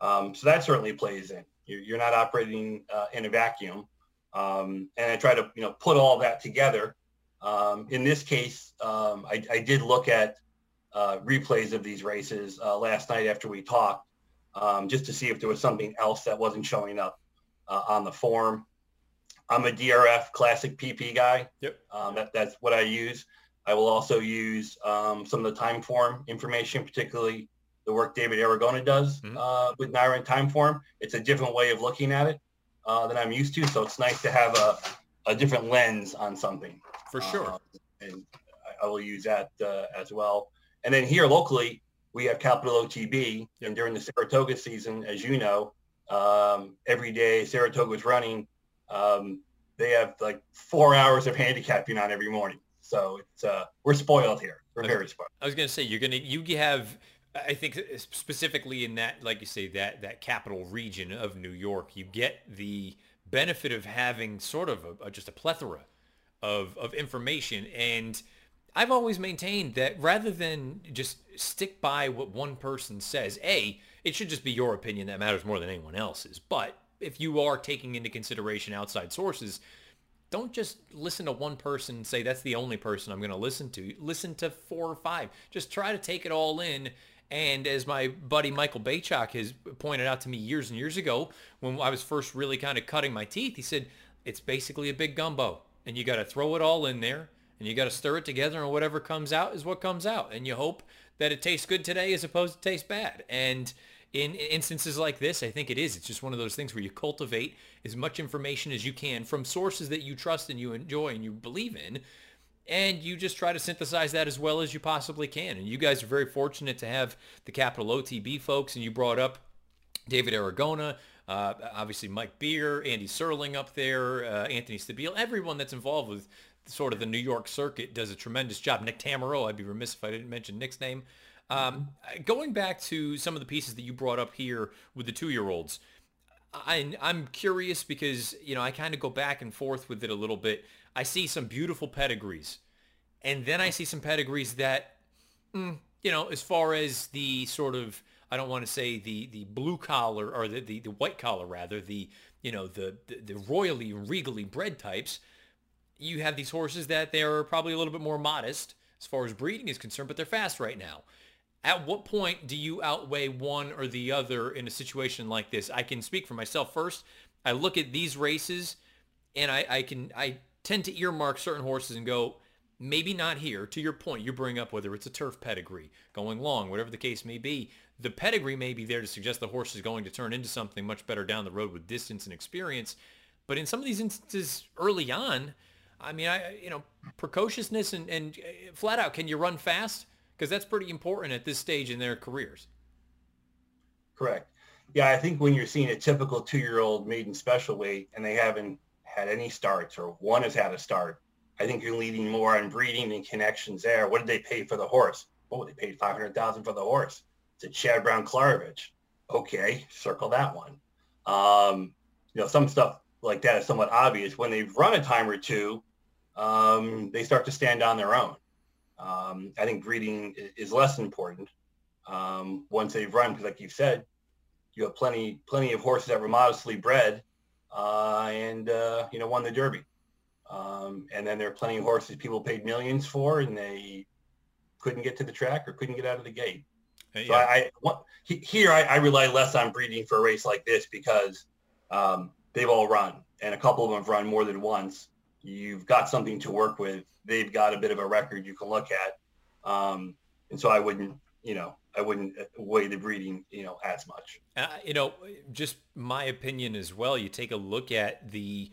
Um, so that certainly plays in. You're, you're not operating uh, in a vacuum. Um, and I try to, you know, put all that together. Um, in this case, um, I, I, did look at uh, replays of these races uh, last night after we talked, um, just to see if there was something else that wasn't showing up uh, on the form. I'm a DRF classic PP guy. Yep. Um, that, that's what I use. I will also use um, some of the Timeform information, particularly the work David Aragona does mm-hmm. uh, with NYRA and Timeform. It's a different way of looking at it uh, than I'm used to, so it's nice to have a, a different lens on something. For sure. Uh, and I, will use that uh, as well. And then here locally, we have Capital OTB, yep. and during the Saratoga season, as you know, um, every day Saratoga is running. Um, they have like four hours of handicapping on every morning. So it's uh, we're spoiled here. We're very spoiled. I was gonna say you're gonna you have I think specifically in that, like you say, that that capital region of New York, you get the benefit of having sort of a, a, just a plethora of of information. And I've always maintained that rather than just stick by what one person says, a it should just be your opinion that matters more than anyone else's. But if you are taking into consideration outside sources, don't just listen to one person and say that's the only person I'm going to listen to. Listen to four or five. Just try to take it all in. And as my buddy Michael Beychok has pointed out to me years and years ago, when I was first really kind of cutting my teeth, he said, it's basically a big gumbo. And you got to throw it all in there and you got to stir it together and whatever comes out is what comes out. And you hope that it tastes good today as opposed to taste bad. And in instances like this, I think it is. It's just one of those things where you cultivate as much information as you can from sources that you trust and you enjoy and you believe in. And you just try to synthesize that as well as you possibly can. And you guys are very fortunate to have the Capital OTB folks. And you brought up David Aragona, uh, obviously Mike Beer, Andy Serling up there, uh, Anthony Stabile, everyone that's involved with sort of the New York circuit does a tremendous job. Nick Tammaro, I'd be remiss if I didn't mention Nick's name. Um, going back to some of the pieces that you brought up here with the two-year-olds, I, I'm curious because, you know, I kind of go back and forth with it a little bit. I see some beautiful pedigrees, and then I see some pedigrees that, mm, you know, as far as the sort of, I don't want to say the, the blue collar or the, the, the white collar rather, the, you know, the, the, the royally, regally bred types, you have these horses that they're probably a little bit more modest as far as breeding is concerned, but they're fast right now at what point do you outweigh one or the other in a situation like this? I can speak for myself first. I look at these races and I, I can I tend to earmark certain horses and go, maybe not here. To your point, you bring up whether it's a turf pedigree, going long, whatever the case may be. The pedigree may be there to suggest the horse is going to turn into something much better down the road with distance and experience. But in some of these instances early on, I mean, I you know, precociousness and, and uh, flat out, can you run fast? Because that's pretty important at this stage in their careers. Correct. Yeah, I think when you're seeing a typical two-year-old maiden special weight and they haven't had any starts or one has had a start, I think you're leading more on breeding and connections there. What did they pay for the horse? Oh, they paid 500000 for the horse. It's a Chad Brown-Klaravich. Okay, circle that one. Um, you know, some stuff like that is somewhat obvious. When they've run a time or two, um, they start to stand on their own. Um, I think breeding is less important um, once they've run, because like you said, you have plenty plenty of horses that were modestly bred uh, and uh, you know won the Derby. Um, and then there are plenty of horses people paid millions for, and they couldn't get to the track or couldn't get out of the gate. Yeah. So I, I here I, I, rely less on breeding for a race like this because um, they've all run, and a couple of them have run more than once. You've got something to work with. They've got a bit of a record you can look at, um, and so I wouldn't, you know, I wouldn't weigh the breeding, you know, as much. Uh, you know, just my opinion as well. You take a look at the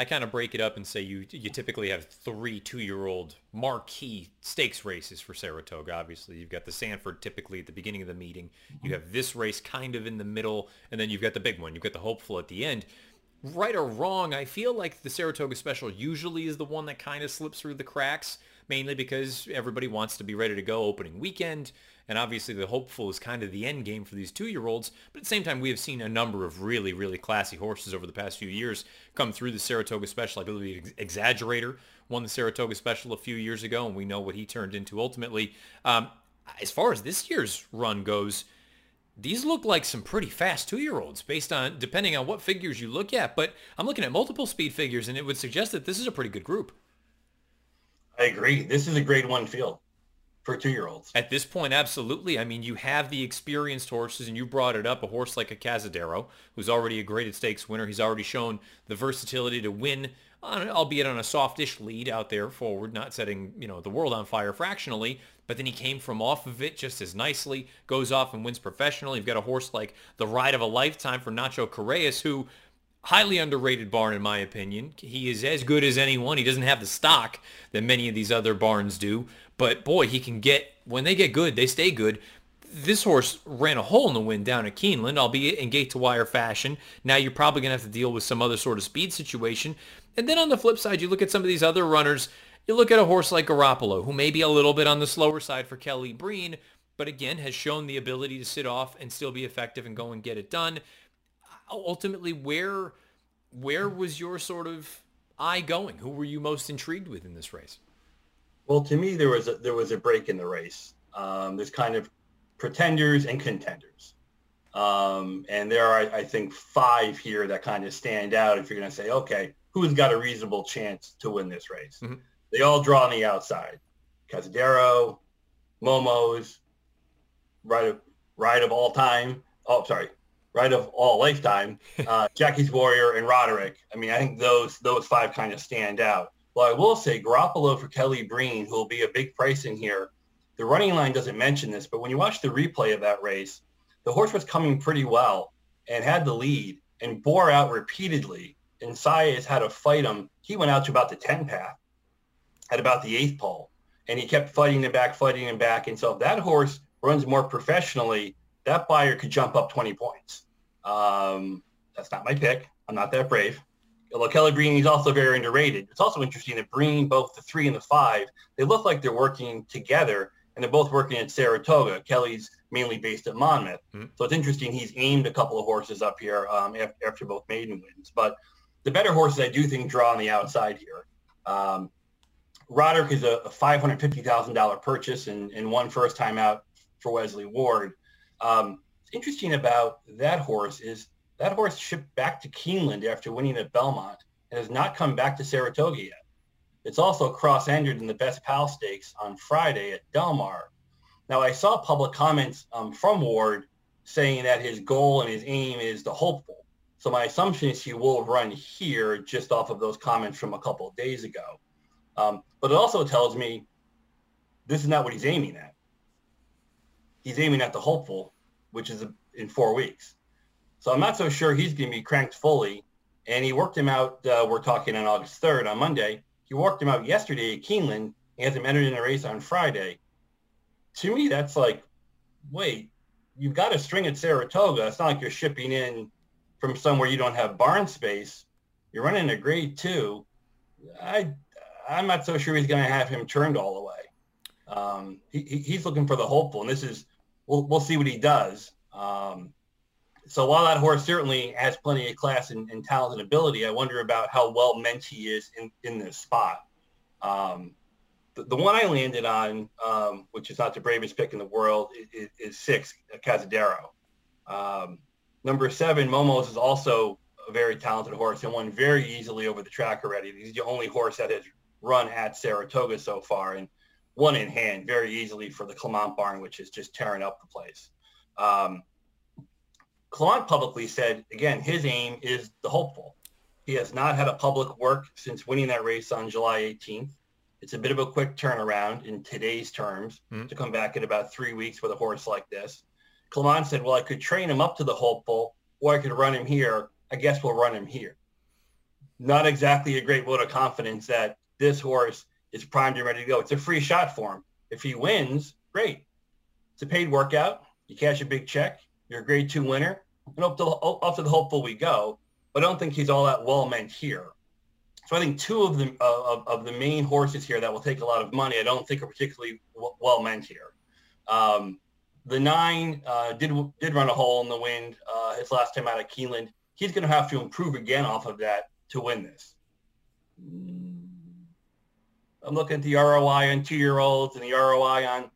I kind of break it up and say you you typically have three two-year-old marquee stakes races for Saratoga. Obviously, you've got the Sanford typically at the beginning of the meeting. You have this race kind of in the middle, and then you've got the big one. You've got the Hopeful at the end. Right or wrong, I feel like the Saratoga Special usually is the one that kind of slips through the cracks, mainly because everybody wants to be ready to go opening weekend. And obviously the hopeful is kind of the end game for these two-year-olds. But at the same time, we have seen a number of really, really classy horses over the past few years come through the Saratoga Special. I believe the Exaggerator won the Saratoga Special a few years ago, and we know what he turned into ultimately. Um, as far as this year's run goes, these look like some pretty fast two-year-olds based on depending on what figures you look at. But I'm looking at multiple speed figures, and it would suggest that this is a pretty good group. I agree. This is a grade one field for two-year-olds. At this point, absolutely. I mean, you have the experienced horses, and you brought it up, a horse like a Cazadero, who's already a graded stakes winner. He's already shown the versatility to win, on, albeit on a softish lead out there forward, not setting, you know, the world on fire fractionally. But then he came from off of it just as nicely, goes off and wins professionally. You've got a horse like the Ride of a Lifetime for Nacho Correas, who highly underrated barn in my opinion. He is as good as anyone. He doesn't have the stock that many of these other barns do, but boy, he can get, when they get good, they stay good. This horse ran a hole in the wind down at Keeneland, albeit in gate to wire fashion. Now you're probably going to have to deal with some other sort of speed situation. And then on the flip side, you look at some of these other runners. You look at a horse like Garoppolo, who may be a little bit on the slower side for Kelly Breen, but again has shown the ability to sit off and still be effective and go and get it done. Ultimately, where where was your sort of eye going? Who were you most intrigued with in this race? Well, to me, there was a, there was a break in the race. Um, there's kind of pretenders and contenders. Um, and there are, I think, five here that kind of stand out if you're going to say, okay, who's got a reasonable chance to win this race? Mm-hmm. They all draw on the outside. Cazadero, Momos, Ride of, Ride of All Time. Oh, sorry. right of All Lifetime, (laughs) uh, Jackie's Warrior, and Roderick. I mean, I think those those five kind of stand out. Well, I will say Garoppolo for Kelly Breen, who will be a big price in here. The running line doesn't mention this, but when you watch the replay of that race, the horse was coming pretty well and had the lead and bore out repeatedly. And Saez had to fight him. He went out to about the 10 path at about the eighth pole. And he kept fighting him back, fighting him back. And so if that horse runs more professionally, that Beyer could jump up 20 points. Um, that's not my pick. I'm not that brave. Although Kelly Breen is also very underrated. It's also interesting that Breen, both the three and the five, they look like they're working together, and they're both working at Saratoga. Kelly's mainly based at Monmouth, mm-hmm. so it's interesting. He's aimed a couple of horses up here um, after, after, both maiden wins. But the better horses, I do think, draw on the outside here. Um, Roderick is a, a $550,000 purchase and, and one first time out for Wesley Ward. Um, interesting about that horse is that horse shipped back to Keeneland after winning at Belmont and has not come back to Saratoga yet. It's also cross-entered in the Best Pal Stakes on Friday at Del Mar. Now, I saw public comments um, from Ward saying that his goal and his aim is the hopeful. So my assumption is he will run here just off of those comments from a couple of days ago. Um, but it also tells me this is not what he's aiming at. He's aiming at the hopeful, which is in four weeks. So I'm not so sure he's going to be cranked fully. And he worked him out. Uh, we're talking on August 3rd on Monday. He walked him out yesterday at Keeneland. He has him entered in a race on Friday. To me, that's like, wait, you've got a string at Saratoga. It's not like you're shipping in from somewhere you don't have barn space. You're running a grade two. I, I'm not so sure he's going to have him turned all the way. Um, he, he's looking for the hopeful, and this is we'll we'll see what he does. Um, so while that horse certainly has plenty of class and, and, talent and ability, I wonder about how well meant he is in, in this spot. Um, the, the, one I landed on, um, which is not the bravest pick in the world, is, is six, Cazadero. Um, number seven, Momos is also a very talented horse and won very easily over the track already. He's the only horse that has run at Saratoga so far and one in hand very easily for the Clement barn, which is just tearing up the place. Clement publicly said, again, his aim is the hopeful. He has not had a public work since winning that race on July 18th. It's a bit of a quick turnaround in today's terms mm-hmm. to come back in about three weeks with a horse like this. Clement said, well, I could train him up to the hopeful or I could run him here. I guess we'll run him here. Not exactly a great vote of confidence that this horse is primed and ready to go. It's a free shot for him. If he wins, great. It's a paid workout. You cash a big check. You're a grade two winner. And up to, up to the hopeful we go. But I don't think he's all that well meant here. So I think two of the of, of the main horses here that will take a lot of money, I don't think are particularly well meant here. Um, the nine uh, did did run a hole in the wind uh, his last time out of Keeneland. He's going to have to improve again off of that to win this. I'm looking at the ROI on two-year-olds and the ROI on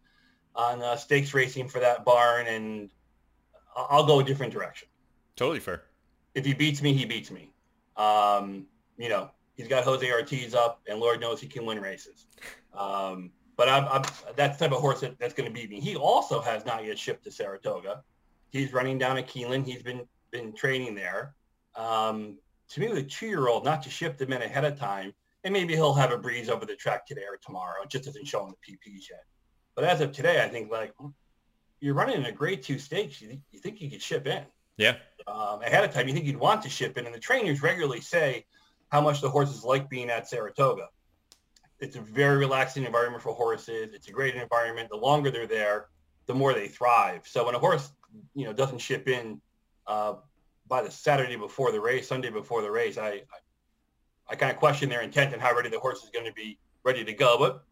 on uh, stakes racing for that barn, and I'll go a different direction. Totally fair. If he beats me, he beats me. Um, you know, he's got Jose Ortiz up, and Lord knows he can win races. Um, but I'm, I'm, that's the type of horse that, that's going to beat me. He also has not yet shipped to Saratoga. He's running down at Keeneland. He's been been training there. Um, to me, with a two-year-old, not to ship them in ahead of time, and maybe he'll have a breeze over the track today or tomorrow. It just doesn't show in the PPs yet. But as of today, I think like you're running in a grade two stakes. You, you think you could ship in? Yeah. Um, ahead of time, you think you'd want to ship in, and the trainers regularly say how much the horses like being at Saratoga. It's a very relaxing environment for horses. It's a great environment. The longer they're there, the more they thrive. So when a horse, you know, doesn't ship in uh, by the Saturday before the race, Sunday before the race, I, I, I kind of question their intent and how ready the horse is going to be ready to go. But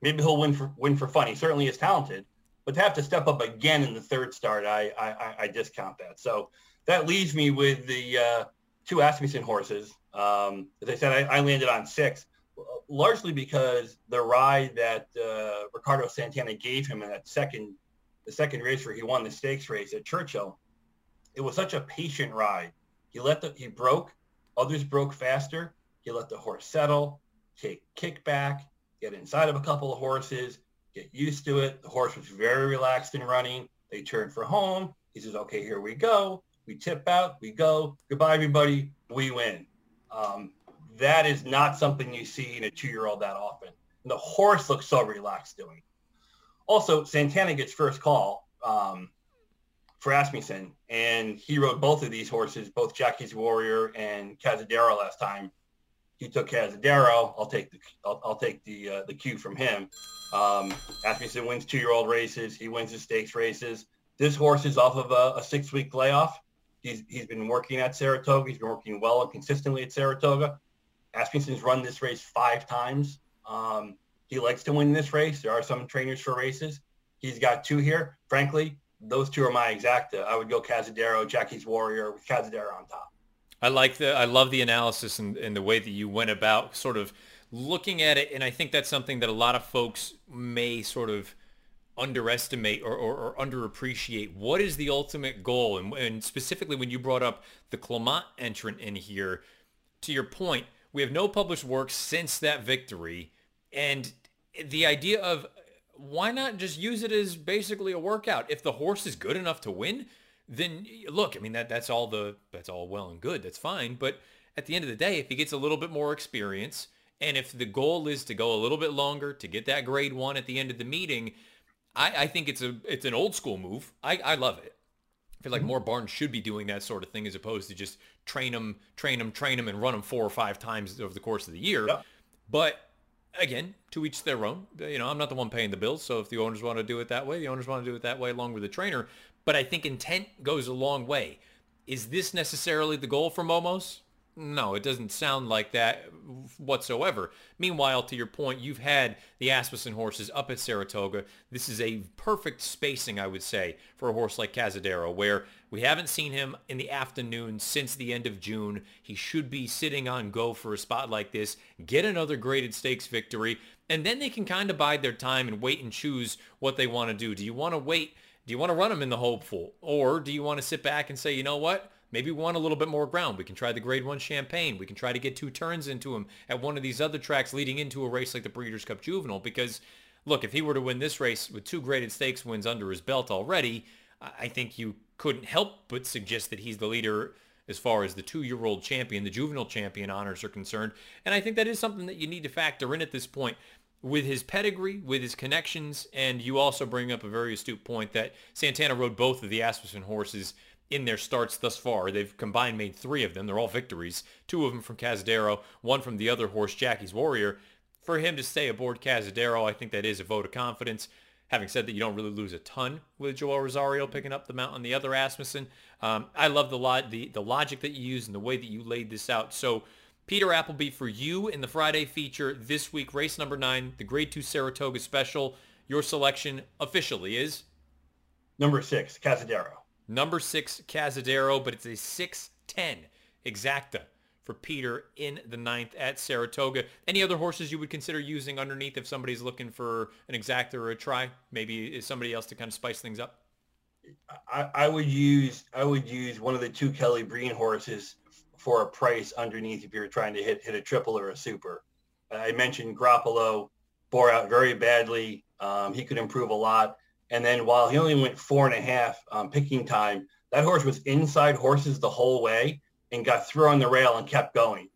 maybe he'll win for win for fun. He certainly is talented, but to have to step up again in the third start, I I, I discount that. So that leaves me with the uh, two Asmussen horses. Um, as I said, I, I, landed on six, largely because the ride that uh, Ricardo Santana gave him in that second the second race where he won the stakes race at Churchill, it was such a patient ride. He let the he broke, others broke faster. He let the horse settle, take kickback, get inside of a couple of horses, get used to it. The horse was very relaxed in running. They turned for home. He says, okay, here we go. We tip out, we go. Goodbye, everybody. We win. Um, that is not something you see in a two-year-old that often. And the horse looks so relaxed doing. Also, Santana gets first call um, for Asmussen, and he rode both of these horses, both Jackie's Warrior and Cazadero last time he took Cazadero. I'll take the I'll, I'll take the uh, the cue from him. Um, Asmussen wins two-year-old races. He wins the stakes races. This horse is off of a, a six-week layoff. He's he's been working at Saratoga. He's been working well and consistently at Saratoga. Asmussen's run this race five times. Um, he likes to win this race. There are some trainers for races. He's got two here. Frankly, those two are my exacta. I would go Cazadero, Jackie's Warrior with Cazadero on top. I like the I love the analysis and, and the way that you went about sort of looking at it, and I think that's something that a lot of folks may sort of underestimate or, or, or underappreciate. What is the ultimate goal? And, and specifically when you brought up the Clement entrant in here, to your point, we have no published work since that victory. And the idea of why not just use it as basically a workout? If the horse is good enough to win, then look, I mean that that's all the that's all well and good. That's fine, but at the end of the day, if he gets a little bit more experience and if the goal is to go a little bit longer to get that grade one at the end of the meeting, I, I think it's a it's an old school move. I, I love it. I feel like mm-hmm. more barns should be doing that sort of thing as opposed to just train them, train them, train them, and run them four or five times over the course of the year. Yep. But again, to each their own. Uh, you know, I'm not the one paying the bills, so if the owners want to do it that way, the owners want to do it that way along with the trainer but I think intent goes a long way. Is this necessarily the goal for Momos? No, it doesn't sound like that whatsoever. Meanwhile, to your point, you've had the Asmussen horses up at Saratoga. This is a perfect spacing, I would say, for a horse like Cazadero, where we haven't seen him in the afternoon since the end of June. He should be sitting on go for a spot like this, get another graded stakes victory, and then they can kind of bide their time and wait and choose what they want to do. Do you want to wait do you want to run him in the hopeful? Or do you want to sit back and say, you know what? Maybe we want a little bit more ground. We can try the grade one champagne. We can try to get two turns into him at one of these other tracks leading into a race like the Breeders' Cup Juvenile because look, if he were to win this race with two graded stakes wins under his belt already, I think you couldn't help but suggest that he's the leader as far as the two-year-old champion, the juvenile champion honors are concerned. And I think that is something that you need to factor in at this point with his pedigree, with his connections, and you also bring up a very astute point that Santana rode both of the Asmussen horses in their starts thus far. They've combined made three of them. They're all victories. Two of them from Cazadero, one from the other horse, Jackie's Warrior. For him to stay aboard Cazadero, I think that is a vote of confidence. Having said that, you don't really lose a ton with Joel Rosario picking up the mount on the other Asmussen. Um, I love the, lo- the the logic that you use and the way that you laid this out. So Peter Applebee for you in the Friday feature this week, race number nine, the Grade 2 Saratoga Special. Your selection officially is? Number six, Cazadero. Number six, Cazadero, but it's a 610 exacta for Peter in the ninth at Saratoga. Any other horses you would consider using underneath if somebody's looking for an exacta or a try? Maybe somebody else to kind of spice things up? I, I would use I would use one of the two Kelly Breen horses for a price underneath if you're trying to hit hit a triple or a super. I mentioned Garoppolo bore out very badly. Um, he could improve a lot. And then while he only went four and a half um, picking time, that horse was inside horses the whole way and got through on the rail and kept going.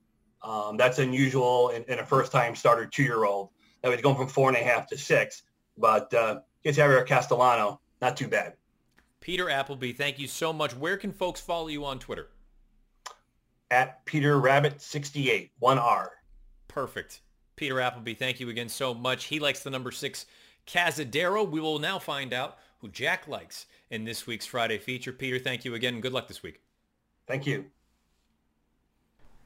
Um, that's unusual in, in, a first-time starter two-year-old. That was going from four and a half to six. But uh, gets Javier Castellano, not too bad. Peter Applebee, thank you so much. Where can folks follow you on Twitter? at Peter Rabbit 68, one R. Perfect. Peter Applebee, thank you again so much. He likes the number six Cazadero. We will now find out who Jack likes in this week's Friday feature. Peter, thank you again and good luck this week. Thank you.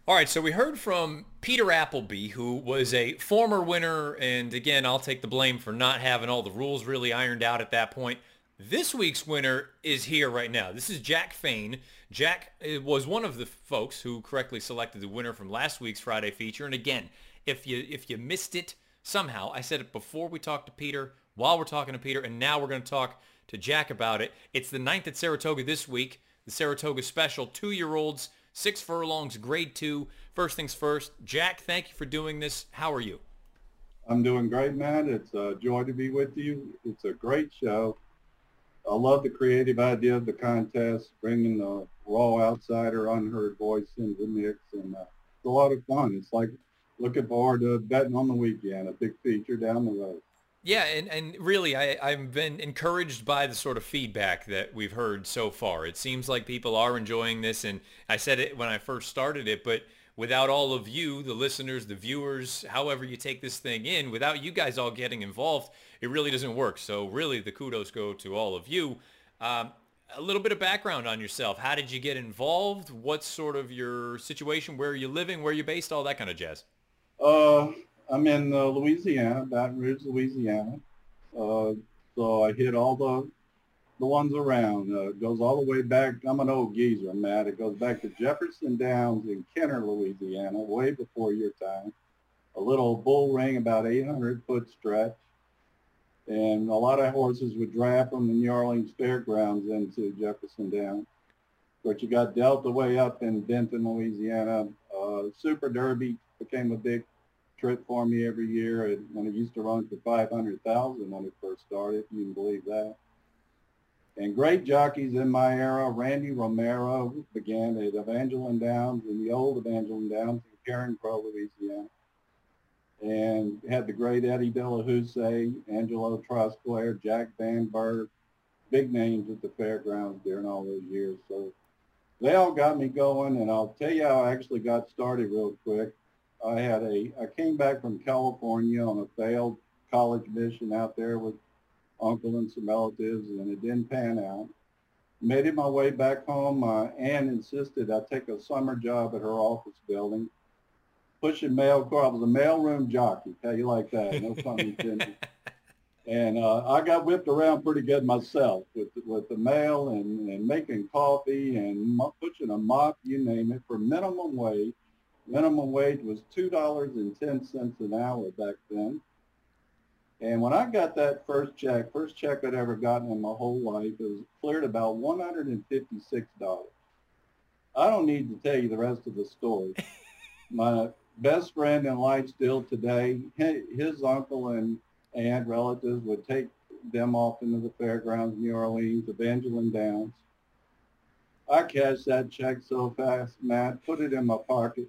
All right, so we heard from Peter Applebee, who was a former winner, and again, I'll take the blame for not having all the rules really ironed out at that point. This week's winner is here right now. This is Jack Fain. Jack uh, was one of the folks who correctly selected the winner from last week's Friday feature. And again, if you if you missed it somehow, I said it before we talked to Peter, while we're talking to Peter, and now we're going to talk to Jack about it. It's the ninth at Saratoga this week, the Saratoga Special, two-year-olds, six furlongs, grade two. First things first, Jack, thank you for doing this. How are you? I'm doing great, man. It's a joy to be with you. It's a great show. I love the creative idea of the contest, bringing the raw outsider, unheard voice into the mix, and uh, it's a lot of fun. It's like looking forward to betting on the weekend, a big feature down the road. Yeah, and, and really, I, I've been encouraged by the sort of feedback that we've heard so far. It seems like people are enjoying this, and I said it when I first started it, but without all of you, the listeners, the viewers, however you take this thing in, without you guys all getting involved, it really doesn't work. So really, the kudos go to all of you. Um, a little bit of background on yourself. How did you get involved? What's sort of your situation? Where are you living? Where are you based? All that kind of jazz. Uh, I'm in uh, Louisiana, Baton Rouge, Louisiana. Uh, so I hit all the the ones around. Uh, it goes all the way back. I'm an old geezer, Matt. It goes back to Jefferson Downs in Kenner, Louisiana, way before your time. A little bull ring, about 800 foot stretch and a lot of horses would draft from the Orleans Fairgrounds into Jefferson Downs. But you got Delta way up in Vinton, Louisiana. Uh, Super Derby became a big trip for me every year. And when it used to run for 500,000 when it first started, you can believe that. And great jockeys in my era, Randy Romero began at Evangeline Downs in the old Evangeline Downs in Carencro, Louisiana and had the great Eddie Delahoussaye, Angelo Trosclair, Jack Van Berg, big names at the fairgrounds during all those years. So they all got me going, and I'll tell you how I actually got started real quick. I had a, I came back from California on a failed college mission out there with uncle and some relatives, and it didn't pan out. Made it my way back home. Uh, Ann insisted I take a summer job at her office building pushing mail. I was a mailroom jockey. How you like that? No pun intended. (laughs) and uh, I got whipped around pretty good myself with with the mail and, and making coffee and pushing a mop, you name it, for minimum wage. Minimum wage was two dollars and ten cents an hour back then. And when I got that first check, first check I'd ever gotten in my whole life, it was cleared about one hundred and fifty-six dollars. I don't need to tell you the rest of the story. (laughs) My best friend in life still today, his uncle and aunt relatives would take them off into the fairgrounds, New Orleans, Evangeline Downs. I cashed that check so fast, Matt, put it in my pocket,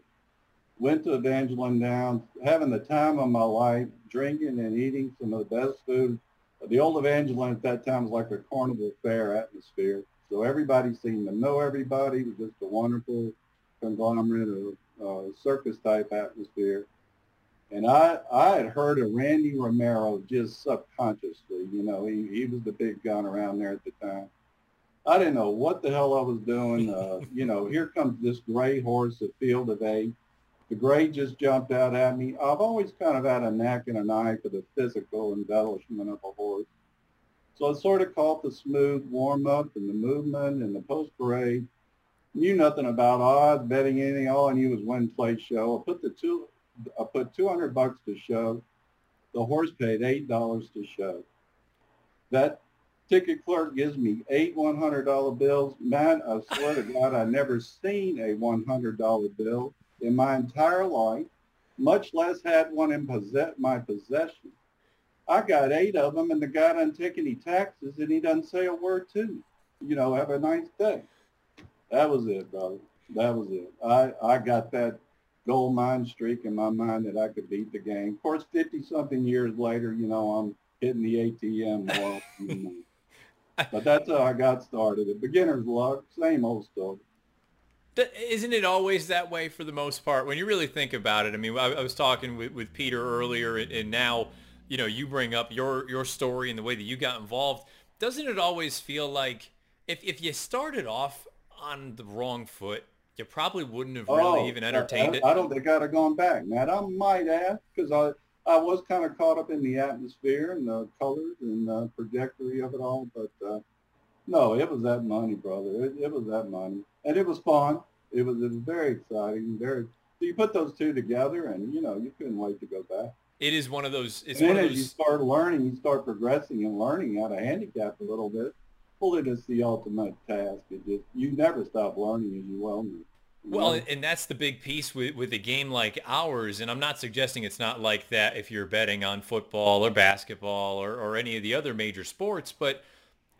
went to Evangeline Downs, having the time of my life, drinking and eating some of the best food. The old Evangeline at that time was like a carnival fair atmosphere. So everybody seemed to know everybody. It was just a wonderful conglomerate of uh, circus type atmosphere. And I, I had heard of Randy Romero just subconsciously. You know, he, he was the big gun around there at the time. I didn't know what the hell I was doing. Uh, you know, here comes this gray horse at Field of Eight. The grade just jumped out at me. I've always kind of had a knack and an eye for the physical embellishment of a horse. So I sort of caught the smooth warm-up and the movement and the post-parade. Knew nothing about odds, betting anything. All I knew was win, play, show. I put the two I put 200 bucks to show. The horse paid $8 to show. That ticket clerk gives me eight $100 bills. Man, I swear to God, I never seen a $100 bill in my entire life, much less had one in possess- my possession. I got eight of them, and the guy doesn't take any taxes, and he doesn't say a word to me. You know, have a nice day. That was it, brother. That was it. I, I got that gold mine streak in my mind that I could beat the game. Of course, 50 something years later, you know, I'm hitting the ATM more. (laughs) but that's how I got started. A beginner's luck, same old story. Isn't it always that way for the most part? When you really think about it, I mean, I, I was talking with, with Peter earlier, and, and now, you know, you bring up your your story and the way that you got involved. Doesn't it always feel like if if you started off on the wrong foot, you probably wouldn't have really oh, even entertained I, it. I don't think I'd have gone back, Matt. I might have because I I was kind of caught up in the atmosphere and the colors and the trajectory of it all, but uh, no, it was that money, brother. It, it was that money, and it was fun. It was it was very exciting. Very. So you put those two together, and you know you couldn't wait to go back. It is one of those. It's and then as those... you start learning, you start progressing and learning how to handicap a little bit. Well, it is the ultimate task. It just you never stop learning, as you well know. Well, and that's the big piece with, with a game like ours. And I'm not suggesting it's not like that if you're betting on football or basketball or, or any of the other major sports, but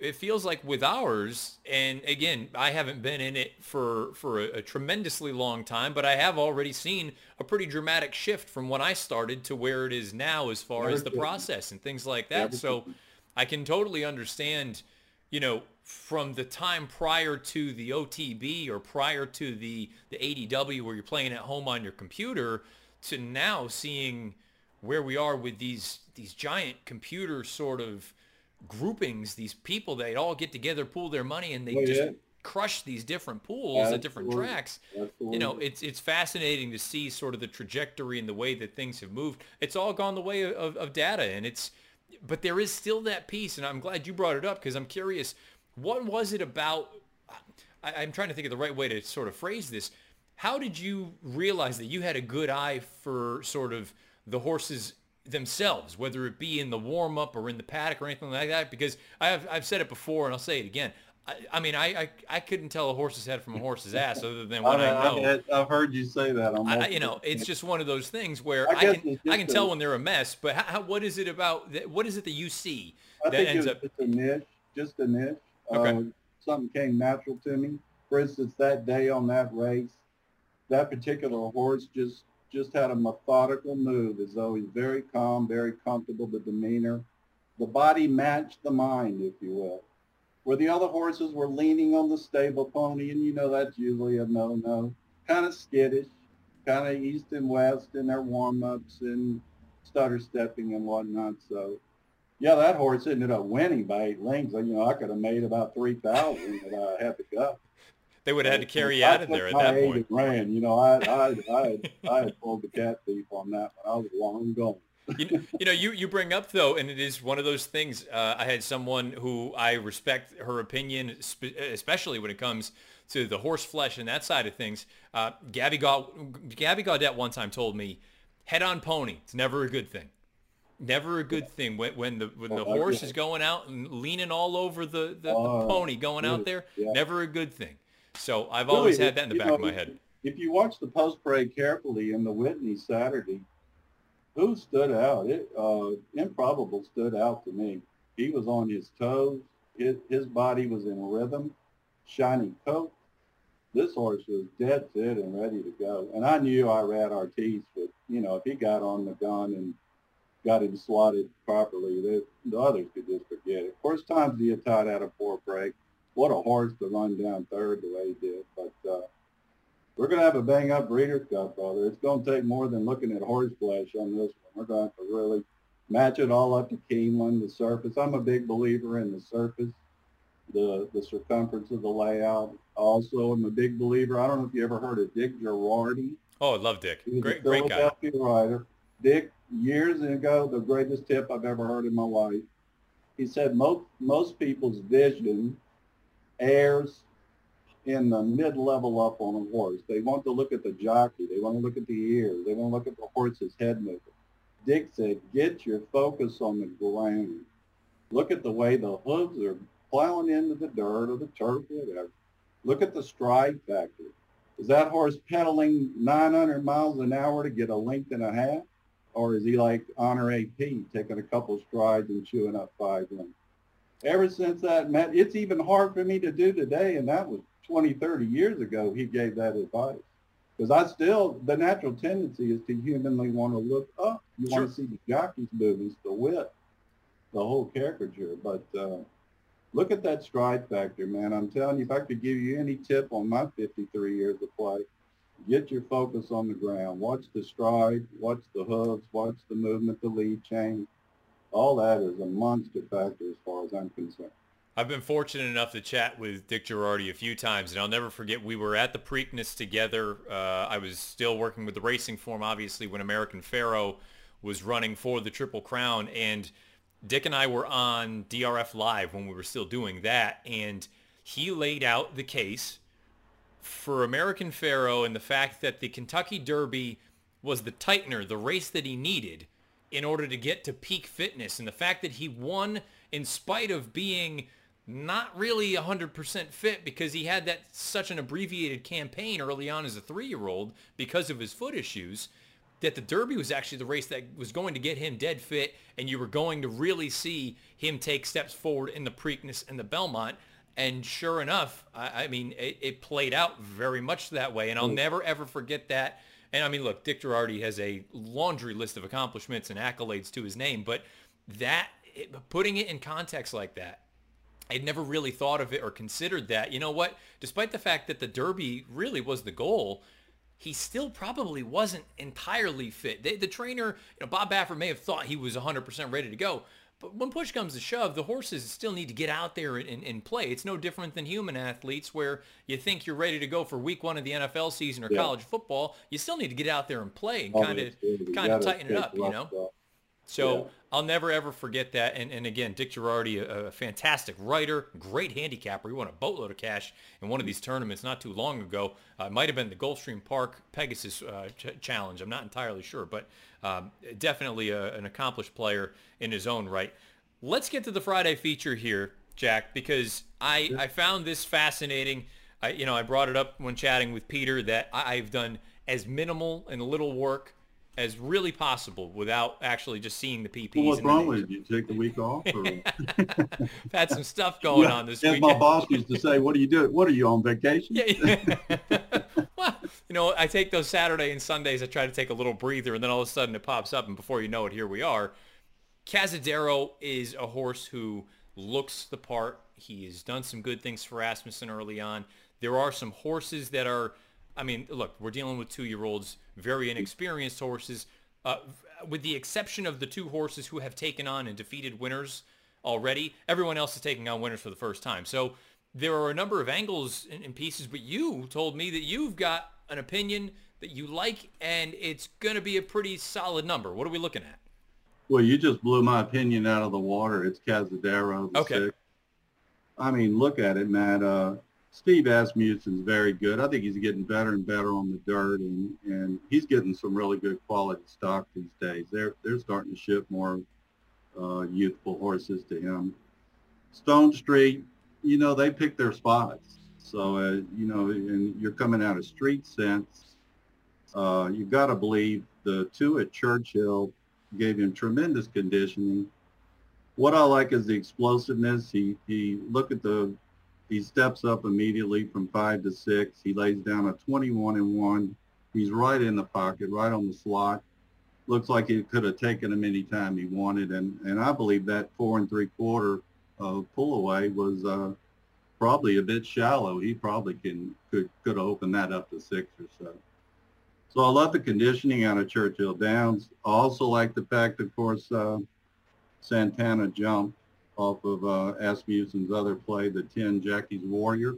it feels like with ours, and again, I haven't been in it for, for a, a tremendously long time, but I have already seen a pretty dramatic shift from when I started to where it is now as far as the process and things like that. So I can totally understand, you know, from the time prior to the OTB or prior to the, the ADW where you're playing at home on your computer to now seeing where we are with these these giant computer sort of groupings, these people they all get together, pool their money, and they oh, just yeah. crush these different pools Absolutely. at different tracks. Absolutely. You know, it's it's fascinating to see sort of the trajectory and the way that things have moved. It's all gone the way of, of data, and it's but there is still that piece, and I'm glad you brought it up because I'm curious what was it about? I, am trying to think of the right way to sort of phrase this. How did you realize that you had a good eye for sort of the horses themselves, whether it be in the warm up or in the paddock or anything like that? Because I have, I've said it before and I'll say it again. I, I mean, I, I, I couldn't tell a horse's head from a horse's ass other than what I, (laughs) I know. I, have heard you say that. I, you know, it's just one of those things where I, can I can tell when they're a mess. But how, what is it about? That, what is it that you see that ends up? It's a niche, just a niche. Okay. Uh, something came natural to me. For instance, that day on that race, that particular horse just just had a methodical move as though he's very calm, very comfortable, the demeanor. The body matched the mind, if you will. Where the other horses were leaning on the stable pony, and you know that's usually a no-no. Kind of skittish, kind of east and west in their warm-ups and stutter stepping and whatnot. So yeah, that horse ended up winning by eight lengths. You know, I could have made about three thousand if I had to go. They would have had to carry out of there at that point. Ran, you know, I I I I had pulled the cat thief on that one. I was long gone. you, know, you know, you, you bring up though, and it is one of those things. Uh, I had someone who I respect her opinion, especially when it comes to the horse flesh and that side of things. Uh, Gabby Gaud- Gabby Gaudet one time told me, "Head on pony, it's never a good thing." Never a good thing when when the when the oh, horse is going out and leaning all over the the, the oh, pony going out there. Yeah. Never a good thing. So I've really, always had that in the back know, of my head. If you watch the post parade carefully in the Whitney Saturday, who stood out? It uh, improbable stood out to me. He was on his toes. His, his body was in rhythm. Shiny coat. This horse was dead fit and ready to go. And I knew Irad Ortiz, but you know, if he got on the gun and got him slotted properly, the, the others could just forget it. First times he had tied out a four break. What a horse to run down third the way he did. But uh, we're going to have a bang-up Breeders' Cup, brother. It's going to take more than looking at horse flesh on this one. We're going to have to really match it all up to Keeneland, the surface. I'm a big believer in the surface, the the circumference of the layout. Also, I'm a big believer. I don't know if you ever heard of Dick Jerardi. Oh, I love Dick. Great, a Philadelphia great guy. writer. Dick, years ago, the greatest tip I've ever heard in my life. He said most most people's vision airs in the mid-level up on a horse. They want to look at the jockey. They want to look at the ears. They want to look at the horse's head movement. Dick said, get your focus on the ground. Look at the way the hooves are plowing into the dirt or the turf, whatever. Look at the stride factor. Is that horse pedaling 900 miles an hour to get a length and a half? Or is he like Honor AP, taking a couple strides and chewing up five lengths? Ever since that, Matt, it's even hard for me to do today, and that was 20, 30 years ago he gave that advice. Because I still, the natural tendency is to humanly want to look up. You sure. want to see the jockey's movements, the width, the whole caricature. But uh, look at that stride factor, man. I'm telling you, if I could give you any tip on my 53 years of play, get your focus on the ground. Watch the stride, watch the hooves, watch the movement, the lead change. All that is a monster factor as far as I'm concerned. I've been fortunate enough to chat with Dick Jerardi a few times, and I'll never forget we were at the Preakness together. Uh, I was still working with the racing form, obviously, when American Pharoah was running for the Triple Crown, and Dick and I were on DRF Live when we were still doing that, and he laid out the case for American Pharoah and the fact that the Kentucky Derby was the tightener, the race that he needed in order to get to peak fitness, and the fact that he won in spite of being not really 100% fit because he had that such an abbreviated campaign early on as a three-year-old because of his foot issues that the Derby was actually the race that was going to get him dead fit and you were going to really see him take steps forward in the Preakness and the Belmont. And sure enough, I, I mean, it, it, played out very much that way. And I'll mm. never, ever forget that. And I mean, look, Dick Jerardi has a laundry list of accomplishments and accolades to his name, but that, putting it in context like that, I'd never really thought of it or considered that. You know what? Despite the fact that the Derby really was the goal, he still probably wasn't entirely fit. They, the trainer, you know, Bob Baffert may have thought he was 100% ready to go, but when push comes to shove, the horses still need to get out there and, and, play. It's no different than human athletes where you think you're ready to go for week one of the NFL season or yeah. college football. You still need to get out there and play and kind of kind of tighten it up, you know? So yeah. I'll never ever forget that. And, and again, Dick Jerardi, a, a, fantastic writer, great handicapper. He won a boatload of cash in one of these tournaments not too long ago. Uh, it might have been the Gulfstream Park Pegasus uh, ch- Challenge. I'm not entirely sure, but um, definitely a, an accomplished player in his own right. Let's get to the Friday feature here, Jack, because I, I found this fascinating. I, you know, I brought it up when chatting with Peter that I've done as minimal and little work as really possible without actually just seeing the PPs. Well, what's wrong with you? Take the week off? Or... (laughs) had some stuff (laughs) going yeah, on this week. my boss used to say, "What are you doing? What are you on vacation?" Yeah, yeah. (laughs) well, you know, I take those Saturday and Sundays. I try to take a little breather, and then all of a sudden it pops up, and before you know it, here we are. Cazadero is a horse who looks the part. He has done some good things for Asmussen early on. There are some horses that are I mean, look, we're dealing with two-year-olds, very inexperienced horses. Uh, with the exception of the two horses who have taken on and defeated winners already, everyone else is taking on winners for the first time. So there are a number of angles and, pieces, but you told me that you've got an opinion that you like, and it's going to be a pretty solid number. What are we looking at? Well, you just blew my opinion out of the water. It's Cazadero. Okay. Six. I mean, look at it, Matt. Uh, Steve Asmussen's very good. I think he's getting better and better on the dirt, and, and he's getting some really good quality stock these days. They're they're starting to ship more uh, youthful horses to him. Stonestreet, you know, they pick their spots. So, uh, you know, and you're coming out of street sense. Uh, you got to believe the two at Churchill gave him tremendous conditioning. What I like is the explosiveness. He, he look at the, he steps up immediately from five to six. He lays down a 21 and one. He's right in the pocket, right on the slot. Looks like he could have taken him any time he wanted. And, and I believe that four and three quarter uh, pull away was uh, probably a bit shallow. He probably can could could have opened that up to six or so. So I love the conditioning out of Churchill Downs. I also like the fact, of course, uh, Santana jumped off of uh, Asmussen's other play, the 10 Jackie's Warrior,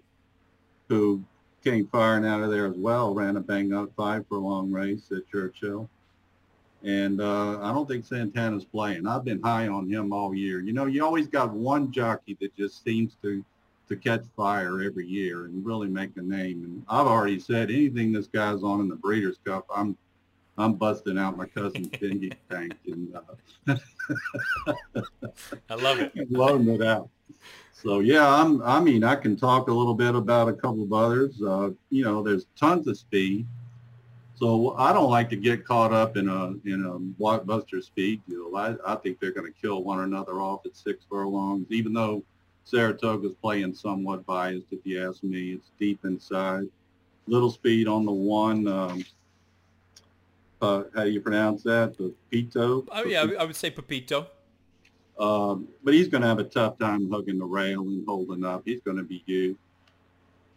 who came firing out of there as well, ran a bang up five for a long race at Churchill. And uh, I don't think Santana's playing. I've been high on him all year. You know, you always got one jockey that just seems to to catch fire every year and really make a name. And I've already said anything this guy's on in the Breeders' Cup, I'm I'm busting out my cousin's (laughs) dinghy tank and uh, (laughs) I love it. (laughs) loading it out. So yeah, I'm. I mean, I can talk a little bit about a couple of others. Uh, you know, there's tons of speed. So I don't like to get caught up in a in a blockbuster speed deal. I, I think they're going to kill one another off at six furlongs, even though Saratoga's playing somewhat biased, if you ask me. It's deep inside. Little speed on the one. Um, uh, how do you pronounce that? The Pito? Oh, yeah, I would say Pepito. Um, but he's going to have a tough time hugging the rail and holding up. He's going to be used.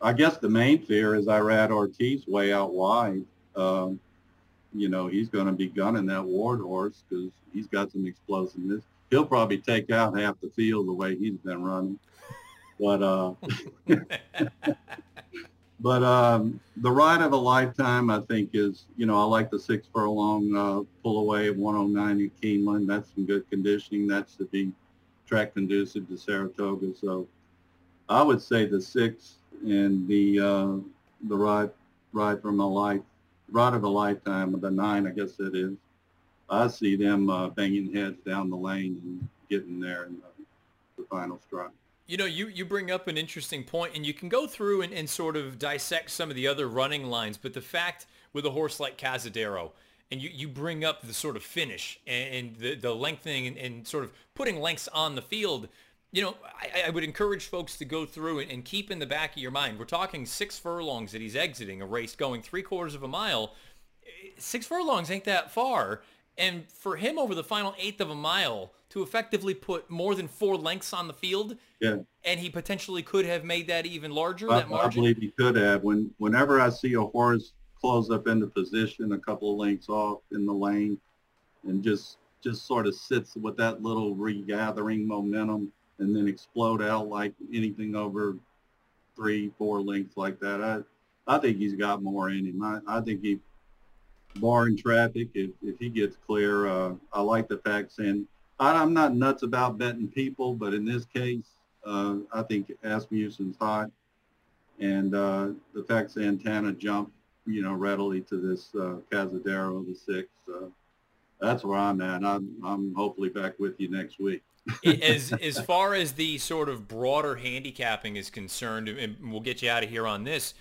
I guess the main fear is Irad Ortiz way out wide. Um, you know, he's going to be gunning that Ward horse because he's got some explosiveness he'll probably take out half the field the way he's been running. But uh, (laughs) (laughs) but um, the ride of a lifetime, I think, is you know I like the six furlong uh, pull away of 109 at Keeneland. That's some good conditioning. That's to be track conducive to Saratoga. So I would say the six and the uh, the ride ride from a life ride of a lifetime, the nine, I guess it is. I see them uh, banging heads down the lane and getting there in the, the final stride. You know, you, you bring up an interesting point, and you can go through and, and sort of dissect some of the other running lines, but the fact with a horse like Cazadero, and you, you bring up the sort of finish and, and the, the lengthening and, and, sort of putting lengths on the field, you know, I, I would encourage folks to go through and, and keep in the back of your mind, we're talking six furlongs that he's exiting a race going three quarters of a mile. Six furlongs ain't that far. And for him over the final eighth of a mile to effectively put more than four lengths on the field, yeah. and he potentially could have made that even larger, I, that margin? I believe he could have. When Whenever I see a horse close up into position a couple of lengths off in the lane and just just sort of sits with that little regathering momentum and then explode out like anything over three, four lengths like that. I, I think he's got more in him. I, I think he barring traffic, if, if he gets clear, uh, I like the facts. And I, am not nuts about betting people, but in this case, uh, I think Asmussen's hot. And uh, the fact Santana jumped, you know, readily to this uh, Cazadero, the six, uh, that's where I'm at. I'm, I'm hopefully back with you next week. (laughs) as as far as the sort of broader handicapping is concerned, and we'll get you out of here on this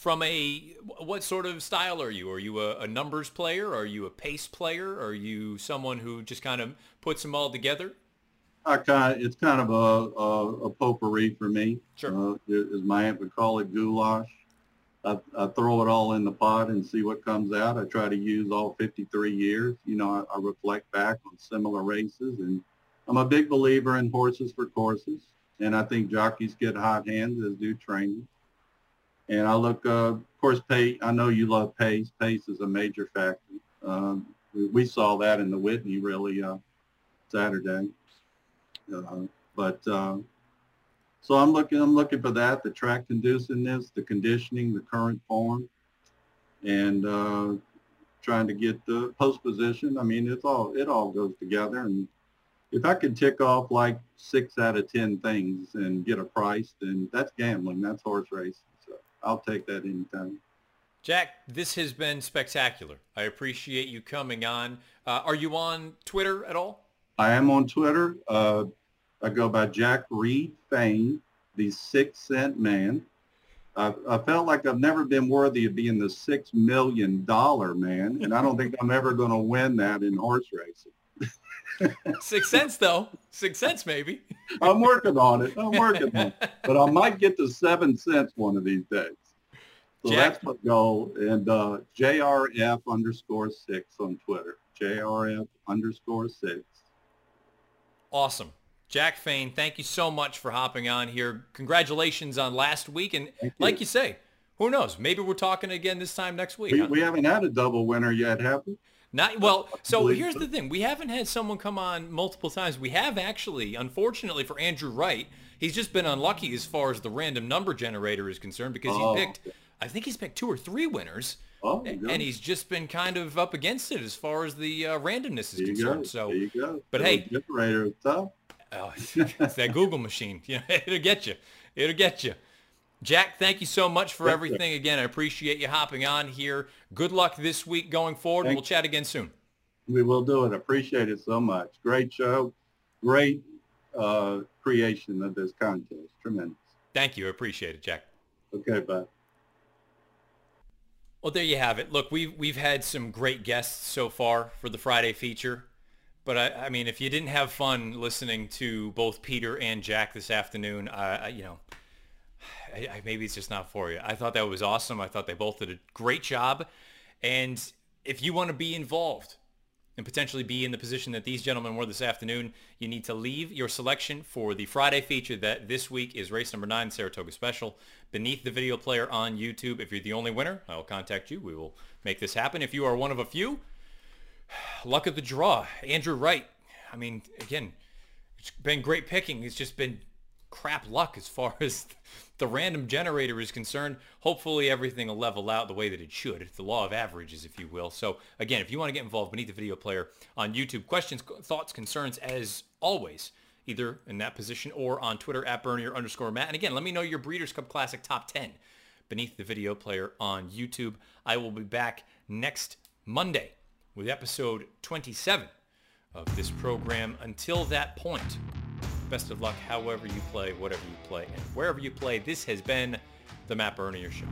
from a what sort of style are you? Are you a, a, numbers player? Are you a pace player? Are you someone who just kind of puts them all together? I kind of, it's kind of a, a, a potpourri for me. Sure. Uh, as my aunt would call it, goulash. I, I, throw it all in the pot and see what comes out. I try to use all 53 years. You know, I, I reflect back on similar races, and I'm a big believer in horses for courses. And I think jockeys get hot hands as do trainers. And I look, uh, of course, pace. I know you love pace. Pace is a major factor. Um, we saw that in the Whitney really uh, Saturday. Uh, but uh, so I'm looking. I'm looking for that. The track conduciveness, the conditioning, the current form, and uh, trying to get the post position. I mean, it's all it all goes together. And if I could tick off like six out of ten things and get a price, then that's gambling. That's horse racing. I'll take that anytime. Jack, this has been spectacular. I appreciate you coming on. Uh, are you on Twitter at all? I am on Twitter. Uh, I go by Jack Reed Fain, the Six Cent Man. I, I felt like I've never been worthy of being the six million dollar man, and I don't think I'm ever going to win that in horse racing. (laughs) Six cents though. Six cents maybe. I'm working on it. I'm working on it. (laughs) But I might get to seven cents one of these days. So Jack- that's my goal. And uh, JRF underscore six on Twitter. JRF underscore six. Awesome. Jack Fain, thank you so much for hopping on here. Congratulations on last week. And Thank like you. you say, who knows? Maybe we're talking again this time next week. We, huh? we haven't had a double winner yet, have we? Not well. So here's the thing: we haven't had someone come on multiple times. We have actually, unfortunately for Andrew Wright, he's just been unlucky as far as the random number generator is concerned because Oh, he's picked, I think he's picked two or three winners, Oh, and he's just been kind of up against it as far as the uh, randomness is there concerned. So there you go. but That hey- generator tough. Oh, (laughs) it's that Google machine. (laughs) You know, it'll get you. It'll get you. Jack, thank you so much for Yes, sir. everything. Again, I appreciate you hopping on here. Good luck this week going forward. and Thank- We'll chat again soon. We will do it. Appreciate it so much. Great show. Great uh, creation of this contest. Tremendous. Thank you. I appreciate it, Jack. Okay, bye. Well, there you have it. Look, we've we've had some great guests so far for the Friday feature, but I, I mean, if you didn't have fun listening to both Peter and Jack this afternoon, I, I you know, I, maybe it's just not for you. I thought that was awesome. I thought they both did a great job, and if you want to be involved and potentially be in the position that these gentlemen were this afternoon, you need to leave your selection for the Friday feature that this week is race number nine, Saratoga Special, beneath the video player on YouTube. If you're the only winner, I will contact you. We will make this happen. If you are one of a few, (sighs) luck of the draw. Andrew Wright. I mean, again, it's been great picking. It's just been crap luck as far (laughs) as the random generator is concerned. Hopefully everything will level out the way that it should. It's the law of averages, if you will. So again, if you want to get involved beneath the video player on YouTube, questions, thoughts, concerns, as always, either in that position or on Twitter at Bernier underscore Matt. And again, let me know your Breeders' Cup Classic top 10 beneath the video player on YouTube. I will be back next Monday with episode 27 of this program. Until that point, Best of luck however you play, whatever you play, and wherever you play. This has been the Matt Bernier Show.